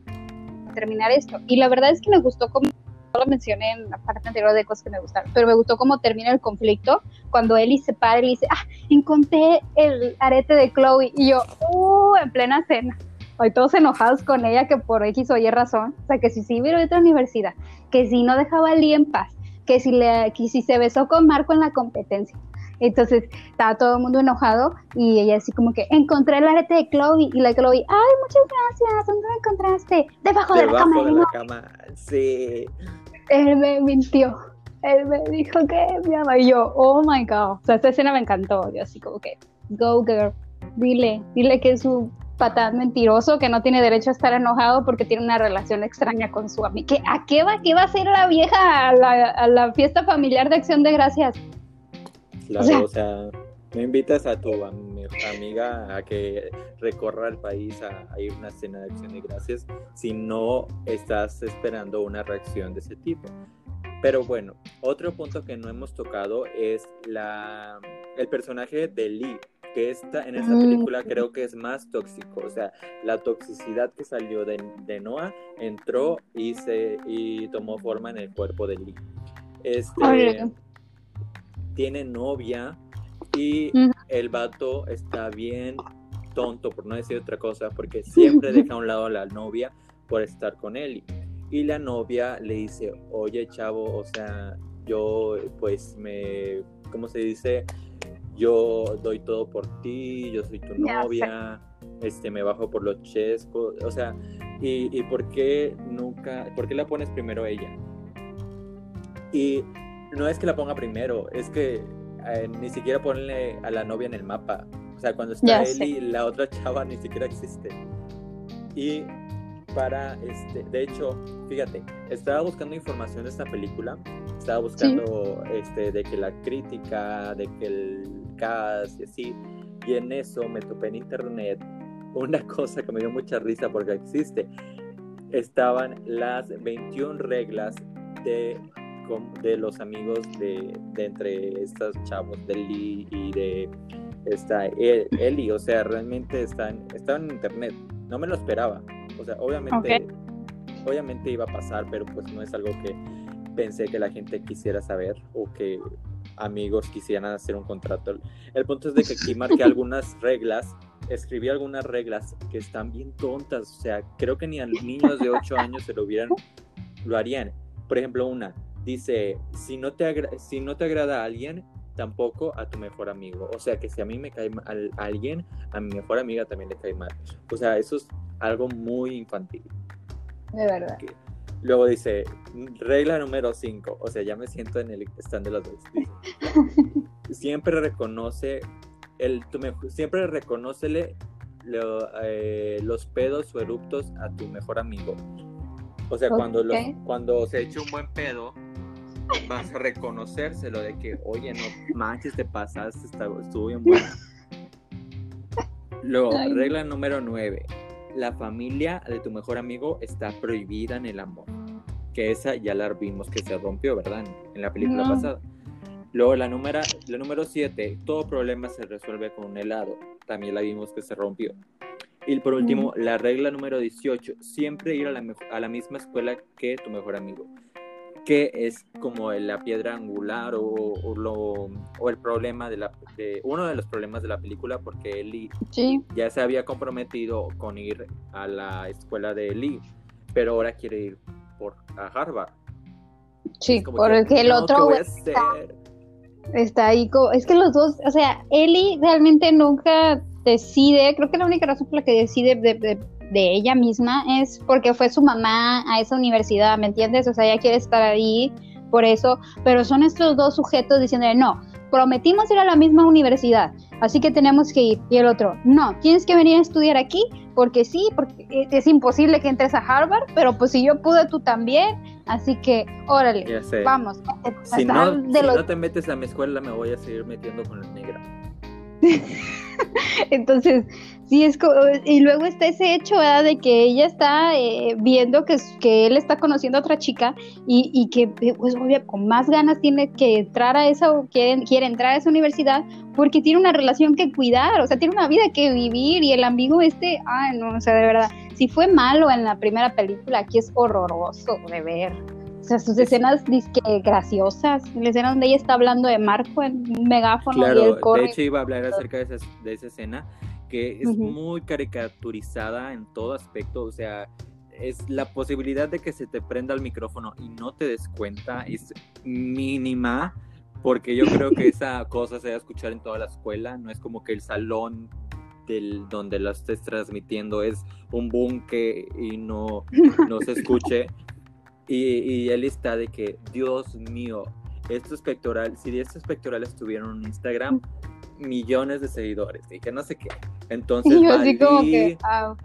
terminar esto. Y la verdad es que me gustó como lo mencioné en la parte anterior de cosas que me gustaron, pero me gustó cómo termina el conflicto cuando Ellie se para y dice, ah, encontré el arete de Chloe y yo, uh, en plena cena. Hoy todos enojados con ella que por X o Y razón, o sea, que si sí a otra universidad, que si no dejaba a Lee en paz, que si, le, que si se besó con Marco en la competencia. Entonces estaba todo el mundo enojado y ella así como que encontré el arete de Chloe y la Chloe, ay, muchas gracias, ¿dónde lo encontraste? Debajo, de la cama.
De la cama, sí.
Él me mintió. Él me dijo que me ama y yo, oh my god. O sea, esta escena me encantó. Yo así como que, go girl, dile, dile que es un patán mentiroso, que no tiene derecho a estar enojado porque tiene una relación extraña con su amiga. ¿A qué va, qué va a hacer la vieja a la, a la fiesta familiar de Acción de Gracias?
Claro, o sea, no invitas a tu amiga a que recorra el país a, ir a una cena de acción de gracias si no estás esperando una reacción de ese tipo. Pero bueno, otro punto que no hemos tocado es la, el personaje de Lee, que está en esta película creo que es más tóxico. O sea, la toxicidad que salió de, de Noah entró y, se, y tomó forma en el cuerpo de Lee. Este, tiene novia y el vato está bien tonto, por no decir otra cosa, porque siempre deja a un lado a la novia por estar con él. Y la novia le dice, oye chavo, o sea, yo pues me, ¿cómo se dice? Yo doy todo por ti, yo soy tu novia, este, me bajo por los chescos, o sea, y, y por qué nunca, por qué la pones primero ella? Y no es que la ponga primero, es que eh, ni siquiera ponerle a la novia en el mapa. O sea, cuando está él y la otra chava ni siquiera existe. Y para, este, de hecho, fíjate, estaba buscando información de esta película, estaba buscando este, de que la crítica, de que el cast y así, y en eso me topé en internet una cosa que me dio mucha risa porque existe. Estaban las 21 reglas de de los amigos de, entre estos chavos de Lee y de esta Eli, o sea, realmente están, estaban en internet, no me lo esperaba, o sea, obviamente, obviamente iba a pasar, pero pues no es algo que pensé que la gente quisiera saber o que amigos quisieran hacer un contrato. El punto es de que aquí marqué algunas reglas, escribí algunas reglas que están bien tontas, o sea, creo que ni a los niños de 8 años se lo hubieran, lo harían. Por ejemplo, una, dice, si no te, si no te agrada a alguien, tampoco a tu mejor amigo. O sea, que si a mí me cae mal alguien, a mi mejor amiga también le cae mal. O sea, eso es algo muy infantil.
De verdad.
Luego dice, regla número 5, o sea, ya me siento en el stand de los dos. siempre reconoce, el, tu siempre reconócele eh, los pedos o eruptos a tu mejor amigo. O sea, cuando, los, cuando se echa un buen pedo, vas a reconocérselo de que, oye, no manches, te pasaste, estuvo bien bueno. Luego, regla número 9. La familia de tu mejor amigo está prohibida en el amor. Que esa ya la vimos que se rompió, ¿verdad? En la película pasada. Luego la número, la número 7, todo problema se resuelve con un helado. También la vimos que se rompió. Y por último, la regla número 18, siempre ir a la, a la misma escuela que tu mejor amigo que es como la piedra angular o, lo, o el problema de la de, uno de los problemas de la película porque Eli ya se había comprometido con ir a la escuela de Eli pero ahora quiere ir por a Harvard.
Sí porque el otro está, ahí es que los dos o sea Eli realmente nunca decide creo que la única razón por la que decide de de ella misma es porque fue su mamá a esa universidad, ¿me entiendes? O sea, ella quiere estar ahí por eso, pero son estos dos sujetos diciendo, no, prometimos ir a la misma universidad, así que tenemos que ir. Y el otro, no, tienes que venir a estudiar aquí porque sí, porque es imposible que entres a Harvard, pero pues si yo pude, tú también. Así que, órale, vamos.
Si, no, si no te metes a mi escuela, me voy a seguir metiendo con la negra.
Entonces, sí es y luego está ese hecho de que ella está eh, viendo que, que él está conociendo a otra chica y, que eh, pues obvio con más ganas tiene que entrar a esa quiere, quiere entrar a esa universidad porque tiene una relación que cuidar, o sea, tiene una vida que vivir y el amigo este, ay no, o sea, de verdad, si fue malo en la primera película, aquí es horroroso de ver. O sea, sus escenas disque graciosas. La escena donde ella está hablando de Marco en un megáfono y él corre.
De hecho, iba a hablar acerca de esa, de esa escena que es muy caricaturizada en todo aspecto. O sea, es la posibilidad de que se te prenda el micrófono y no te des cuenta es mínima. Porque yo creo que esa cosa se va a escuchar en toda la escuela. No es como que el salón del, donde la estés transmitiendo es un búnker y no, no se escuche. Y, él está de que, Dios mío, estos pectorales, si estos pectorales tuvieran un Instagram, millones de seguidores y que no sé qué. Entonces,
Y yo
va
así como
Lee-
que, ah.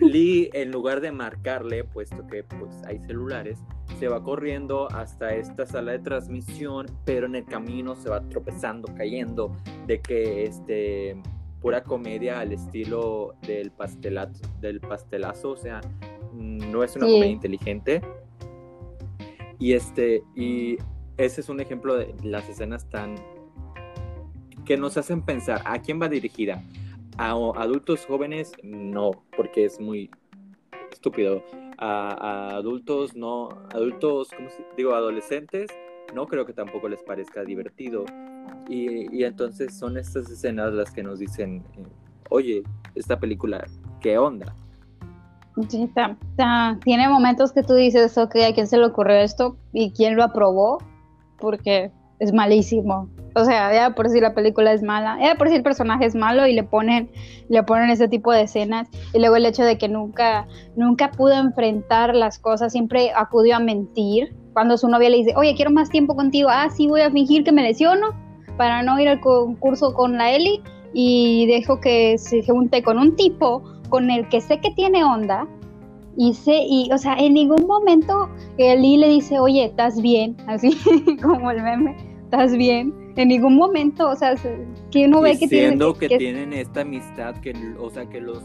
Lee, en lugar de marcarle, puesto que pues hay celulares, se va corriendo hasta esta sala de transmisión, pero en el camino se va tropezando, cayendo, de que este pura comedia al estilo del pastelazo, del pastelazo, o sea, no es una
Sí.
comedia inteligente. Y este, y ese es un ejemplo de las escenas tan que nos hacen pensar a quién va dirigida. A adultos jóvenes, no, porque es muy estúpido. A, adultos, no, adultos, ¿cómo se- digo, adolescentes, no creo que tampoco les parezca divertido. Y, y entonces son estas escenas las que nos dicen, eh, oye, esta película, ¿qué onda?
Tiene momentos que tú dices, ok, ¿a quién se le ocurrió esto? ¿Y quién lo aprobó? Porque es malísimo. O sea, ya por si la película es mala, ya por si el personaje es malo y le ponen, le ponen ese tipo de escenas. Y luego el hecho de que nunca, nunca pudo enfrentar las cosas, siempre acudió a mentir. Cuando su novia le dice, oye, quiero más tiempo contigo, ah, sí, voy a fingir que me lesiono para no ir al concurso con la Eli y dejo que se junte con un tipo con el que sé que tiene onda y sé, y, o sea, en ningún momento Eli le dice, oye, ¿estás bien? Así como el meme, ¿estás bien? En ningún momento, o sea, se- que uno ve que tiene...
Diciendo que, tienen esta amistad que, o sea, que los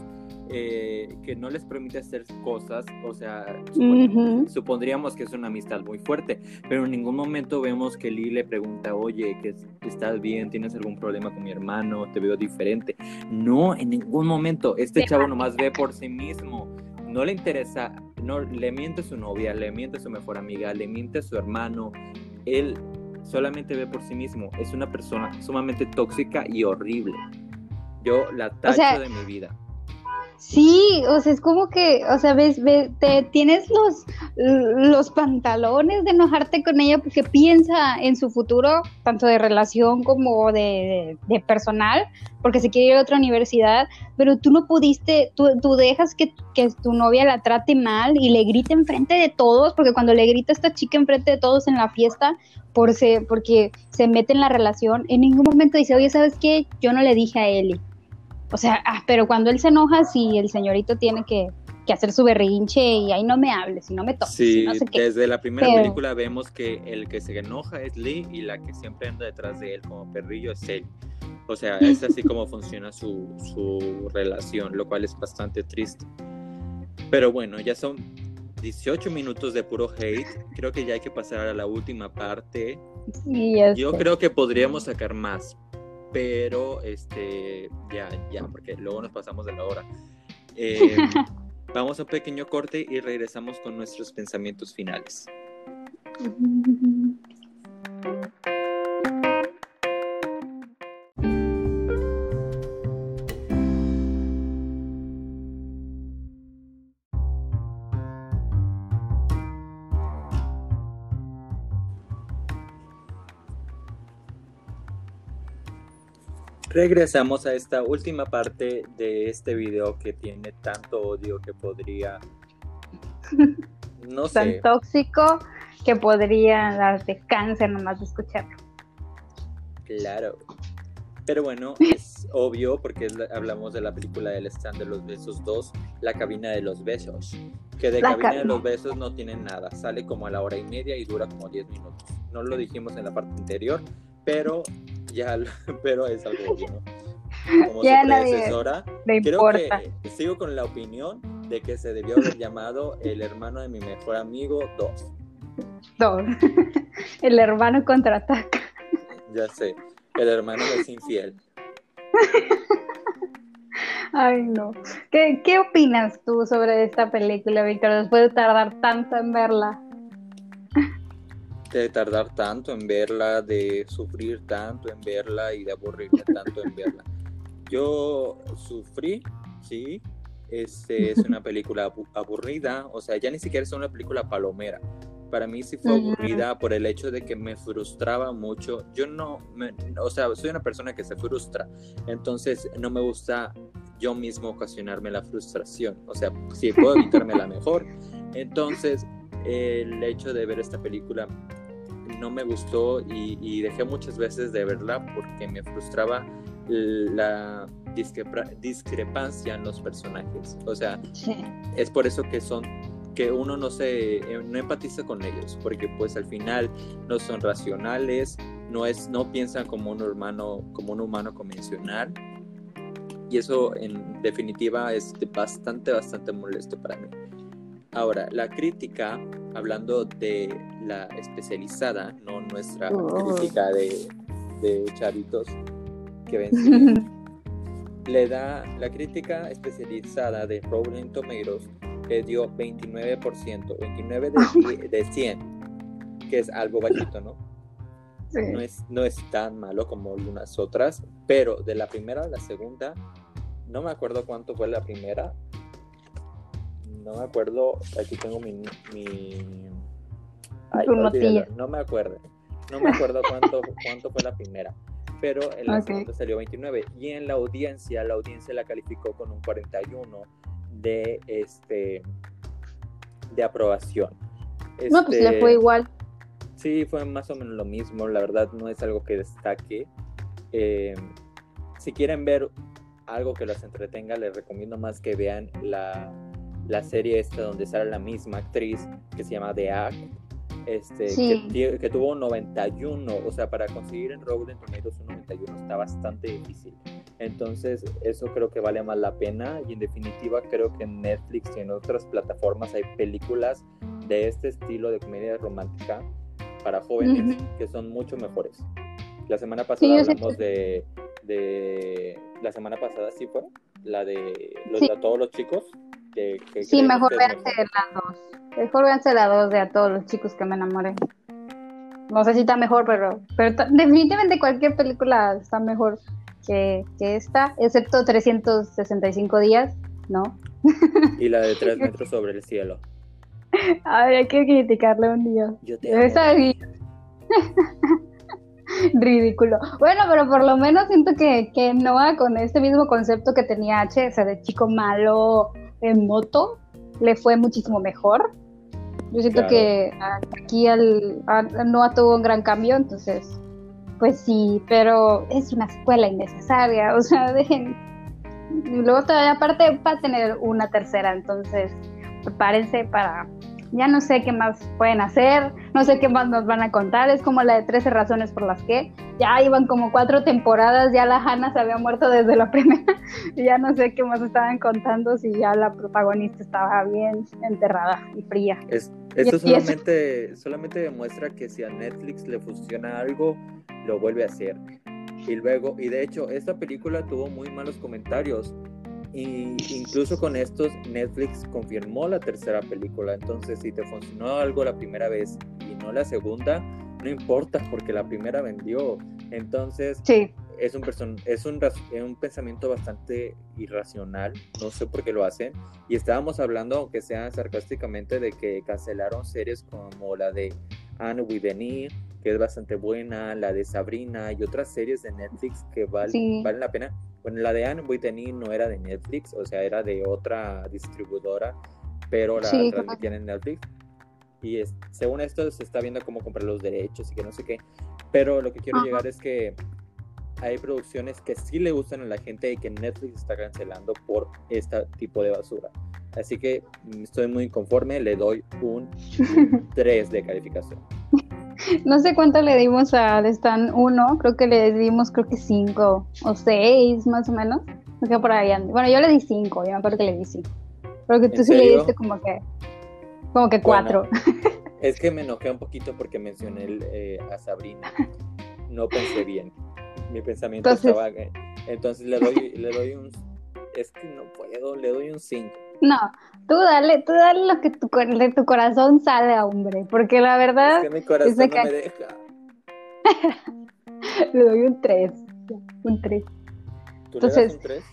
eh, que no les permite hacer cosas, o sea, supon-
Ujú.
supondríamos que es una amistad muy fuerte, pero en ningún momento vemos que Lee le pregunta, oye, que estás bien, tienes algún problema con mi hermano, te veo diferente. No, en ningún momento. Este chavo nomás ve por sí mismo. No le interesa, no le miente a su novia, le miente a su mejor amiga, le miente a su hermano. Él solamente ve por sí mismo. Es una persona sumamente tóxica y horrible. Yo la tacho
sea,
de mi vida.
Sí, o sea, es como que, o sea, ves, ves, te tienes los, los pantalones de enojarte con ella porque piensa en su futuro, tanto de relación como de, de, personal, porque se quiere ir a otra universidad, pero tú no pudiste, tú, tú dejas que, que, tu novia la trate mal y le grite enfrente de todos, porque cuando le grita a esta chica enfrente de todos en la fiesta, por se, porque se mete en la relación, en ningún momento dice, oye, ¿sabes qué? Yo no le dije a Eli. O sea, ah, pero cuando él se enoja, sí, el señorito tiene que, que hacer su berrinche y ahí no me hables y no me toques.
Sí,
no sé qué.
desde la primera
Pero-
película vemos que el que se enoja es Lee y la que siempre anda detrás de él como perrillo es él. O sea, es así como funciona su, su relación, lo cual es bastante triste. Pero bueno, ya son 18 minutos de puro hate. Creo que ya hay que pasar a la última parte.
Este,
Yo creo que podríamos sacar más, pero este, ya, ya, porque luego nos pasamos de la hora. Eh, vamos a un pequeño corte y regresamos con nuestros pensamientos finales. Regresamos a esta última parte de este video que tiene tanto odio que podría, no
tan
sé,
tóxico que podría darte cáncer nomás de escucharlo.
claro. Pero bueno, es obvio porque es la- hablamos de la película del stand de los besos 2, la cabina de los besos. Que de
La
cabina de
cabina.
los besos no tiene nada, sale como a la hora y media y dura como 10 minutos. No lo dijimos en la parte anterior, pero ya, pero es algo obvio, ¿no? Como
Ya
su
nadie
predecesora,
Le
Creo
importa.
que sigo con la opinión de que se debió haber llamado El hermano de mi mejor amigo 2.
Todo. El hermano contraataca.
Ya sé, el hermano es infiel.
Ay, no. ¿Qué, ¿Qué opinas tú sobre esta película, Víctor, después de tardar tanto en verla?
De tardar tanto en verla, de sufrir tanto en verla y de aburrirme tanto en verla. Yo sufrí, sí. Este es una película abu- aburrida, o sea, ya ni siquiera es una película palomera. Para mí sí fue aburrida por el hecho de que me frustraba mucho. Yo no, me- o sea, soy una persona que se frustra, entonces no me gusta yo mismo ocasionarme la frustración. O sea, si puedo evitármela mejor. Entonces, el hecho de ver esta película no me gustó y, y dejé muchas veces de verla porque me frustraba la discrepancia en los personajes. O sea,
Sí.
es por eso que son que uno no se eh, no empatiza con ellos porque pues al final no son racionales no es no piensan como un humano como un humano convencional y eso en definitiva es bastante bastante molesto para mí ahora la crítica hablando de la especializada no nuestra
Oh.
crítica de, de chavitos que ven le da la crítica especializada de Rolling Tomatoes le dio 29%, 29 de, de 100, que es algo bajito, ¿no?
Sí.
No es, no es tan malo como algunas otras, pero de la primera a la segunda, no me acuerdo cuánto fue la primera. No me acuerdo, aquí tengo mi... mi... Ay, no me acuerdo. No me acuerdo cuánto, cuánto fue la primera. Pero en la segunda salió 29. Y en la audiencia, la audiencia la calificó con un 41 de este de aprobación.
No, pues
Este,
le fue igual.
Sí, fue más o menos lo mismo. La verdad no es algo que destaque. Eh, si quieren ver algo que los entretenga, les recomiendo más que vean la, la serie esta donde sale la misma actriz que se llama The Act. Este,
Sí.
que, que tuvo un 91, o sea, para conseguir en Rotten Tomatoes un 91 está bastante difícil. Entonces, eso creo que vale más la pena y en definitiva creo que en Netflix y en otras plataformas hay películas de este estilo de comedia romántica para jóvenes que son mucho mejores. La semana
Sí,
pasada
sé
hablamos de, de... La semana pasada sí fue, la de, los,
Sí.
de todos los chicos. Que, que
Sí, mejor véanse
mejor.
la dos. Mejor véanse la dos de a todos los chicos que me enamoré. No sé si está mejor, pero, pero definitivamente cualquier película está mejor que, que esta, excepto 365 días, ¿no?
Y la de tres metros sobre el cielo.
A ver, hay que criticarle un día.
Yo te amo.
Esa es ridículo. Bueno, pero por lo menos siento que, que Noah con este mismo concepto que tenía H, o sea, de chico malo en moto, le fue muchísimo mejor. Yo siento
Claro.
que aquí al, a- Noah tuvo un gran cambio, entonces, pues sí, pero es una escuela innecesaria, o sea, dejen. Y luego todavía aparte va a tener una tercera, entonces prepárense para ya no sé qué más pueden hacer, no sé qué más nos van a contar, es como la de 13 razones por las que ya iban como cuatro temporadas, ya la Hannah se había muerto desde la primera, y ya no sé qué más estaban contando si ya la protagonista estaba bien enterrada y fría.
Es, esto
Y- y eso-
solamente, solamente demuestra que si a Netflix le funciona algo, lo vuelve a hacer. Y luego, y de hecho, esta película tuvo muy malos comentarios. Y incluso con estos, Netflix confirmó la tercera película. Entonces, si te funcionó algo la primera vez y no la segunda, no importa porque la primera vendió. Entonces,
Sí,
es un, person es un, es un pensamiento bastante irracional, no sé por qué lo hacen. Y estábamos hablando, aunque sea sarcásticamente, de que cancelaron series como la de Anne with E, que es bastante buena, la de Sabrina y otras series de Netflix que val-
Sí.
valen la pena. Bueno, la de Anne E no era de Netflix, o sea, era de otra distribuidora, pero la
Sí,
transmitían en Netflix. Y es- según esto se está viendo cómo comprar los derechos y que no sé qué. Pero lo que quiero
Ajá.
llegar es que hay producciones que sí le gustan a la gente y que Netflix está cancelando por este tipo de basura. Así que mm, estoy muy inconforme, le doy un 3 de calificación.
No sé cuánto le dimos al Stan 1, creo que le dimos creo que 5 o 6 más o menos. No sé por ahí ande. Bueno, yo le di 5, yo me acuerdo que le di 5. Pero que tú
¿En
sí le diste como que como que 4.
Bueno, es que me enojé un poquito porque mencioné el, eh, a Sabrina. No pensé bien. Mi pensamiento
Entonces-
estaba... Entonces le doy, le doy un... Es que no puedo, le doy un 5.
No, tú dale, tú dale lo que tu, de tu corazón sale, hombre, porque la verdad
Es que mi corazón no me deja.
le doy un 3, un 3.
¿Tú le das
Entonces-
un 3?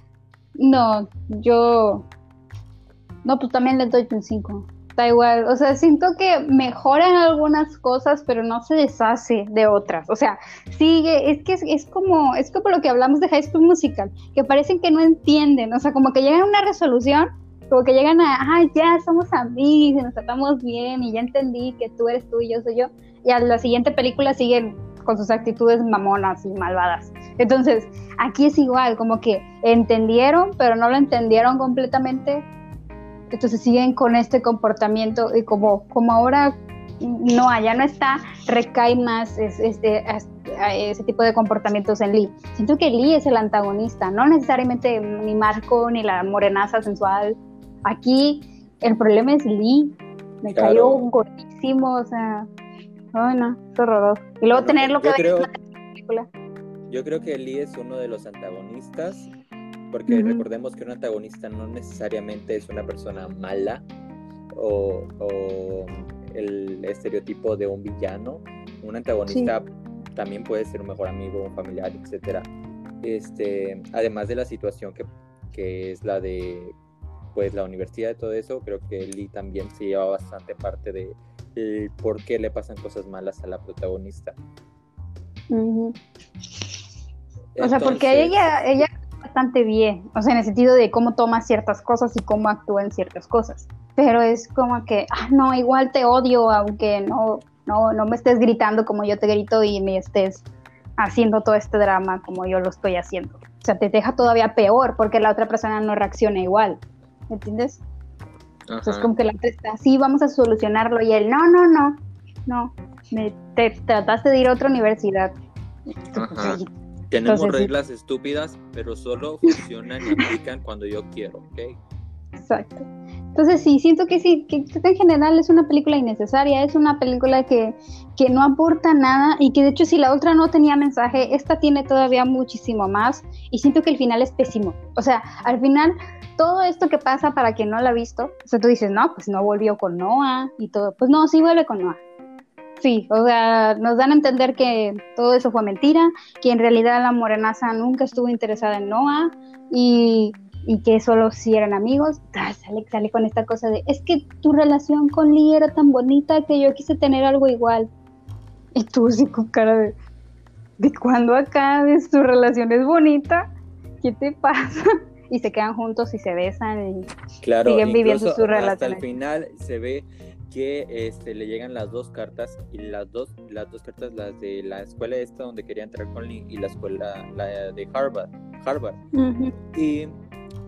No, yo no, pues también le doy un 5. Da igual, o sea, siento que mejora en algunas cosas, pero no se deshace de otras. O sea, sigue, es que es, es como, es como lo que hablamos de High School Musical, que parecen que no entienden, o sea, como que llegan a una resolución, como que llegan a, ah, ya somos amigos y nos tratamos bien y ya entendí que tú eres tú y yo soy yo. y a la siguiente película siguen con sus actitudes mamonas y malvadas. Entonces, aquí es igual, como que entendieron, pero no lo entendieron completamente. Entonces siguen con este comportamiento y como, como ahora no, allá no está, recae más este, ese tipo de comportamientos en Lee. Siento que Lee es el antagonista, no necesariamente ni Marco ni la morenaza sensual. Aquí el problema es Lee. Me cayó un gordísimo, o sea, bueno, es horroroso. Y luego tenerlo que ver en la película.
Yo creo que Lee es uno de los antagonistas, porque recordemos que un antagonista no necesariamente es una persona mala o, el estereotipo de un villano. Un antagonista también puede ser un mejor amigo, un familiar, etcétera. Este, además de la situación que, que es la de pues la universidad y todo eso, creo que Lee también se lleva bastante parte de por qué le pasan cosas malas a la protagonista.
O sea, porque ella, ella bastante bien, o sea, en el sentido de cómo toma ciertas cosas y cómo actúa en ciertas cosas. Pero es como que, ah, no, igual te odio, aunque no, no, no me estés gritando como yo te grito y me estés haciendo todo este drama como yo lo estoy haciendo. O sea, te deja todavía peor porque la otra persona no reacciona igual. ¿Me entiendes? Entonces, como que la otra está, sí, vamos a solucionarlo. Y él, no, no, no, no, me, te trataste de ir a otra universidad.
Ajá. Tenemos reglas estúpidas, pero solo funcionan y aplican cuando yo quiero, ¿ok?
Exacto. Entonces sí, siento que sí, que en general es una película innecesaria, es una película que, que no aporta nada y que de hecho si la otra no tenía mensaje, esta tiene todavía muchísimo más y siento que el final es pésimo. O sea, al final todo esto que pasa para quien no la ha visto, o sea, tú dices, no, pues no volvió con Noah y todo, pues no, sí vuelve con Noah. Sí, o sea, nos dan a entender que todo eso fue mentira, que en realidad la morenaza nunca estuvo interesada en Noah y, y que solo si eran amigos. sale, sale con esta cosa de, es que tu relación con Lee era tan bonita que yo quise tener algo igual. Y tú sí con cara de, ¿de cuándo acá su relación es bonita? ¿Qué te pasa? y se quedan juntos y se besan y siguen viviendo su relación.
Hasta el final se ve que este, le llegan las dos cartas y las dos, las dos cartas, las de la escuela esta donde quería entrar con Lee y la escuela la de Harvard, Harvard. Y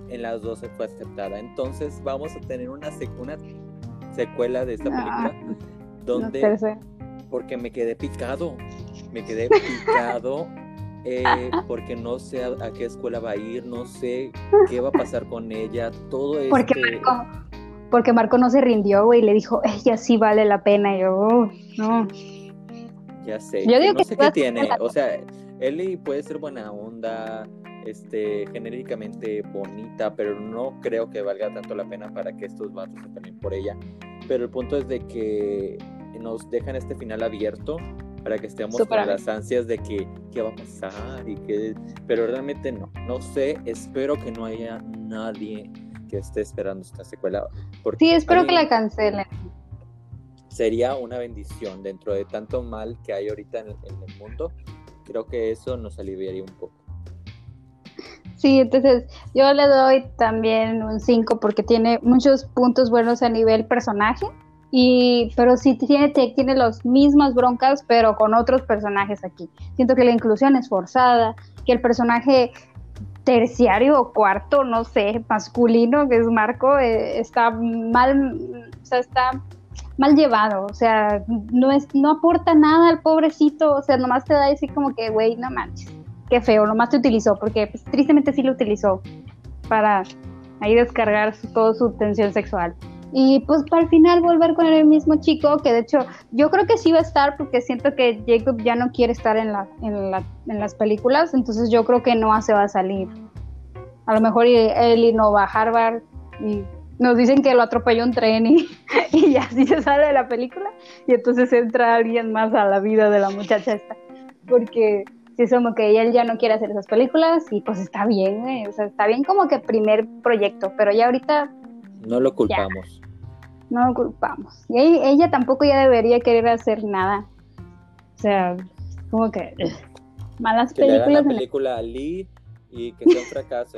en las dos fue aceptada. Entonces vamos a tener una, una secuela de esta película ah, donde porque me quedé picado, me quedé picado eh, porque no sé a, qué escuela va a ir, no sé qué va a pasar con ella, todo esto.
Porque Marco, porque Marco no se rindió, güey, le dijo, ella sí vale la pena, y yo, oh, no.
Ya sé, yo digo no que sé qué tiene, o sea, Ellie puede ser buena onda, este, genéricamente bonita, pero no creo que valga tanto la pena para que estos vatos se peleen por ella. Pero el punto es de que nos dejan este final abierto para que estemos con las ansias de que qué va a pasar y que pero realmente no. No sé espero que no haya nadie que esté esperando esta secuela
porque sí espero que la cancelen.
sería una bendición dentro de tanto mal que hay ahorita en, el mundo. Creo que eso nos aliviaría un poco
Sí, entonces yo le doy también un 5 porque tiene muchos puntos buenos a nivel personaje y pero sí tiene, tiene las mismas broncas, pero con otros personajes aquí. Siento que la inclusión es forzada, que el personaje terciario o cuarto, no sé, masculino, que es Marco, eh, está mal, o sea, está mal llevado, o sea, no es, no aporta nada al pobrecito, o sea, nomás te da así como que, güey, no manches, qué feo, nomás te utilizó, porque pues, tristemente sí lo utilizó para ahí descargar toda su tensión sexual y pues para el final volver con el mismo chico, que de hecho yo creo que sí va a estar porque siento que Jacob ya no quiere estar en, la, en, la, en las películas, entonces yo creo que Noah se va a salir. A lo mejor él no va a Harvard y nos dicen que lo atropelló un tren y, y así se sale de la película y entonces entra alguien más a la vida de la muchacha esta. Porque si es como que él ya no quiere hacer esas películas y pues está bien, o sea, está bien como que primer proyecto, pero ya ahorita
no lo culpamos.
no lo culpamos. Y ella, tampoco ya debería querer hacer nada. O sea, como que malas películas. Le
la película Lee y que sea un fracaso.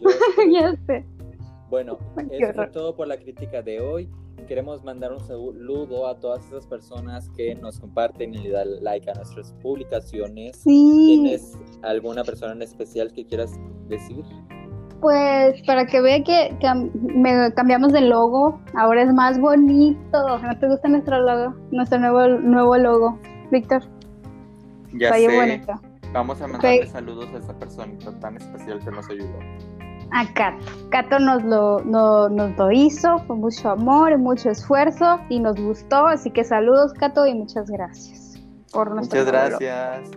ya sé.
Bueno, eso fue todo por la crítica de hoy. Queremos mandar un saludo a todas esas personas que nos comparten y le dan like a nuestras publicaciones.
Sí.
¿Tienes alguna persona en especial que quieras decir?
Pues para que vea que, cam- me cambiamos de logo, ahora es más bonito. ¿No te gusta nuestro logo? Nuestro nuevo, nuevo logo, Víctor.
Ya sé.
bonito.
Vamos a mandarle
Ok.
saludos a esa personita tan especial que nos ayudó.
A Cato. Cato nos lo, no- nos lo hizo con mucho amor y mucho esfuerzo y nos gustó. Así que saludos, Cato, y muchas gracias por nuestro
Muchas gracias.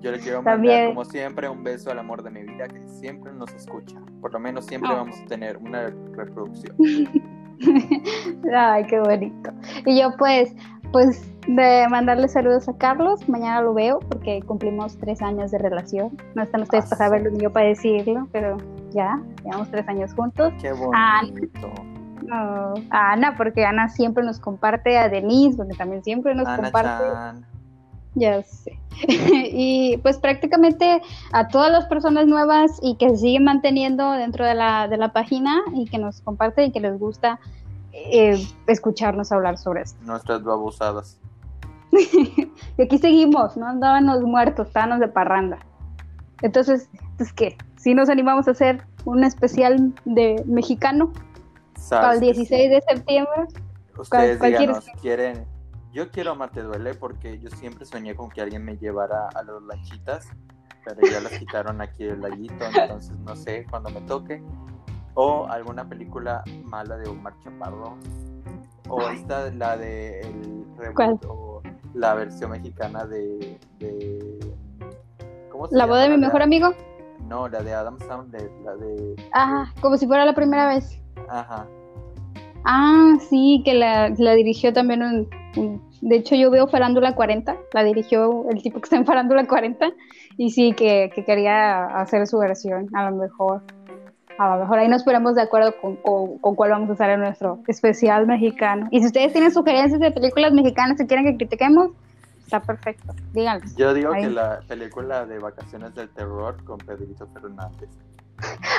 Yo le quiero
También.
mandar, como siempre, un beso al amor de mi vida que siempre nos escucha. Por lo menos siempre
Ah.
vamos a tener una reproducción.
Ay, qué bonito. Y yo pues, pues de mandarle saludos a Carlos, mañana lo veo porque cumplimos tres años de relación. No están ustedes
Ah,
para saberlo ni yo para decirlo, pero ya, llevamos tres años juntos.
Qué bonito.
No, a Ana, porque Ana siempre nos comparte, a Denise, porque también siempre nos
Ana
comparte.
Chan.
Ya sé. y pues prácticamente a todas las personas nuevas y que se siguen manteniendo dentro de la, de la página y que nos comparten y que les gusta eh, escucharnos hablar sobre esto.
Nuestras babosadas.
Y aquí seguimos, no andábamos muertos, estábamos de parranda. Entonces, pues qué, si nos animamos a hacer un especial de mexicano para el
¿Sabes que
16 de septiembre.
Ustedes
¿Cuál
díganos, ¿quieren? Yo quiero Amarte Duele porque yo siempre soñé con que alguien me llevara a las lanchitas, pero ya las quitaron aquí el laguito, entonces no sé cuando me toque. O alguna película mala de Omar Chaparro. O esta, la de el reboot,
¿Cuál?
o la versión mexicana de, de ¿cómo se
La
llama?
boda de mi mejor amigo.
No, la de Adam Sandler, la de
Ah, como si fuera la primera vez.
ajá.
Ah, sí, que la, la dirigió también un, un- De hecho, yo veo Farándula 40, la dirigió el tipo que está en Farándula 40, y sí, que, que quería hacer su versión, a lo mejor. A lo mejor ahí nos ponemos de acuerdo con, con, con cuál vamos a hacer en nuestro especial mexicano. Y si ustedes tienen sugerencias de películas mexicanas que quieren que critiquemos, está perfecto, díganlos.
Yo digo
Ahí.
que la película de Vacaciones del Terror con Pedrito Fernández.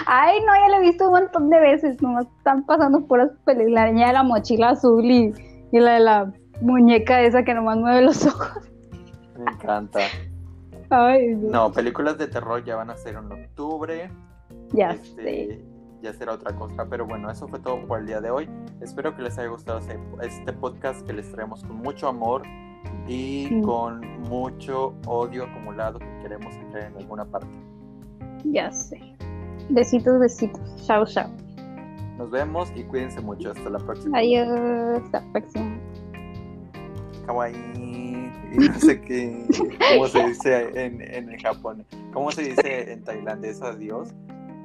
Ay, no, ya la he visto un montón de veces, nomás están pasando puras películas, la niña de la mochila azul y, y la de la muñeca esa que nomás mueve los ojos.
Me encanta.
Ay, no.
No, películas de terror ya van a ser en octubre.
ya
Este,
sé.
Ya será otra cosa. Pero bueno, eso fue todo por el día de hoy. Espero que les haya gustado este- este podcast que les traemos con mucho amor y
Sí.
con mucho odio acumulado que queremos entrar en alguna parte.
Ya sé. Besitos, besitos. Chao, chao.
Nos vemos y cuídense mucho. Hasta la próxima.
Adiós. Hasta la próxima.
Kawaii. Y no sé qué. ¿Cómo se dice en, en Japón? ¿Cómo se dice en tailandés adiós?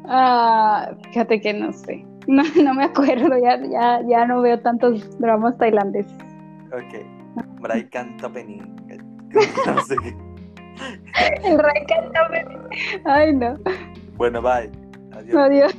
Ah, fíjate que no sé. No, no me acuerdo. Ya, ya, ya no veo tantos dramas tailandeses.
Ok. No sé qué.
El rey cántame. Ay, no.
Bueno, bye. Adiós.
Adiós.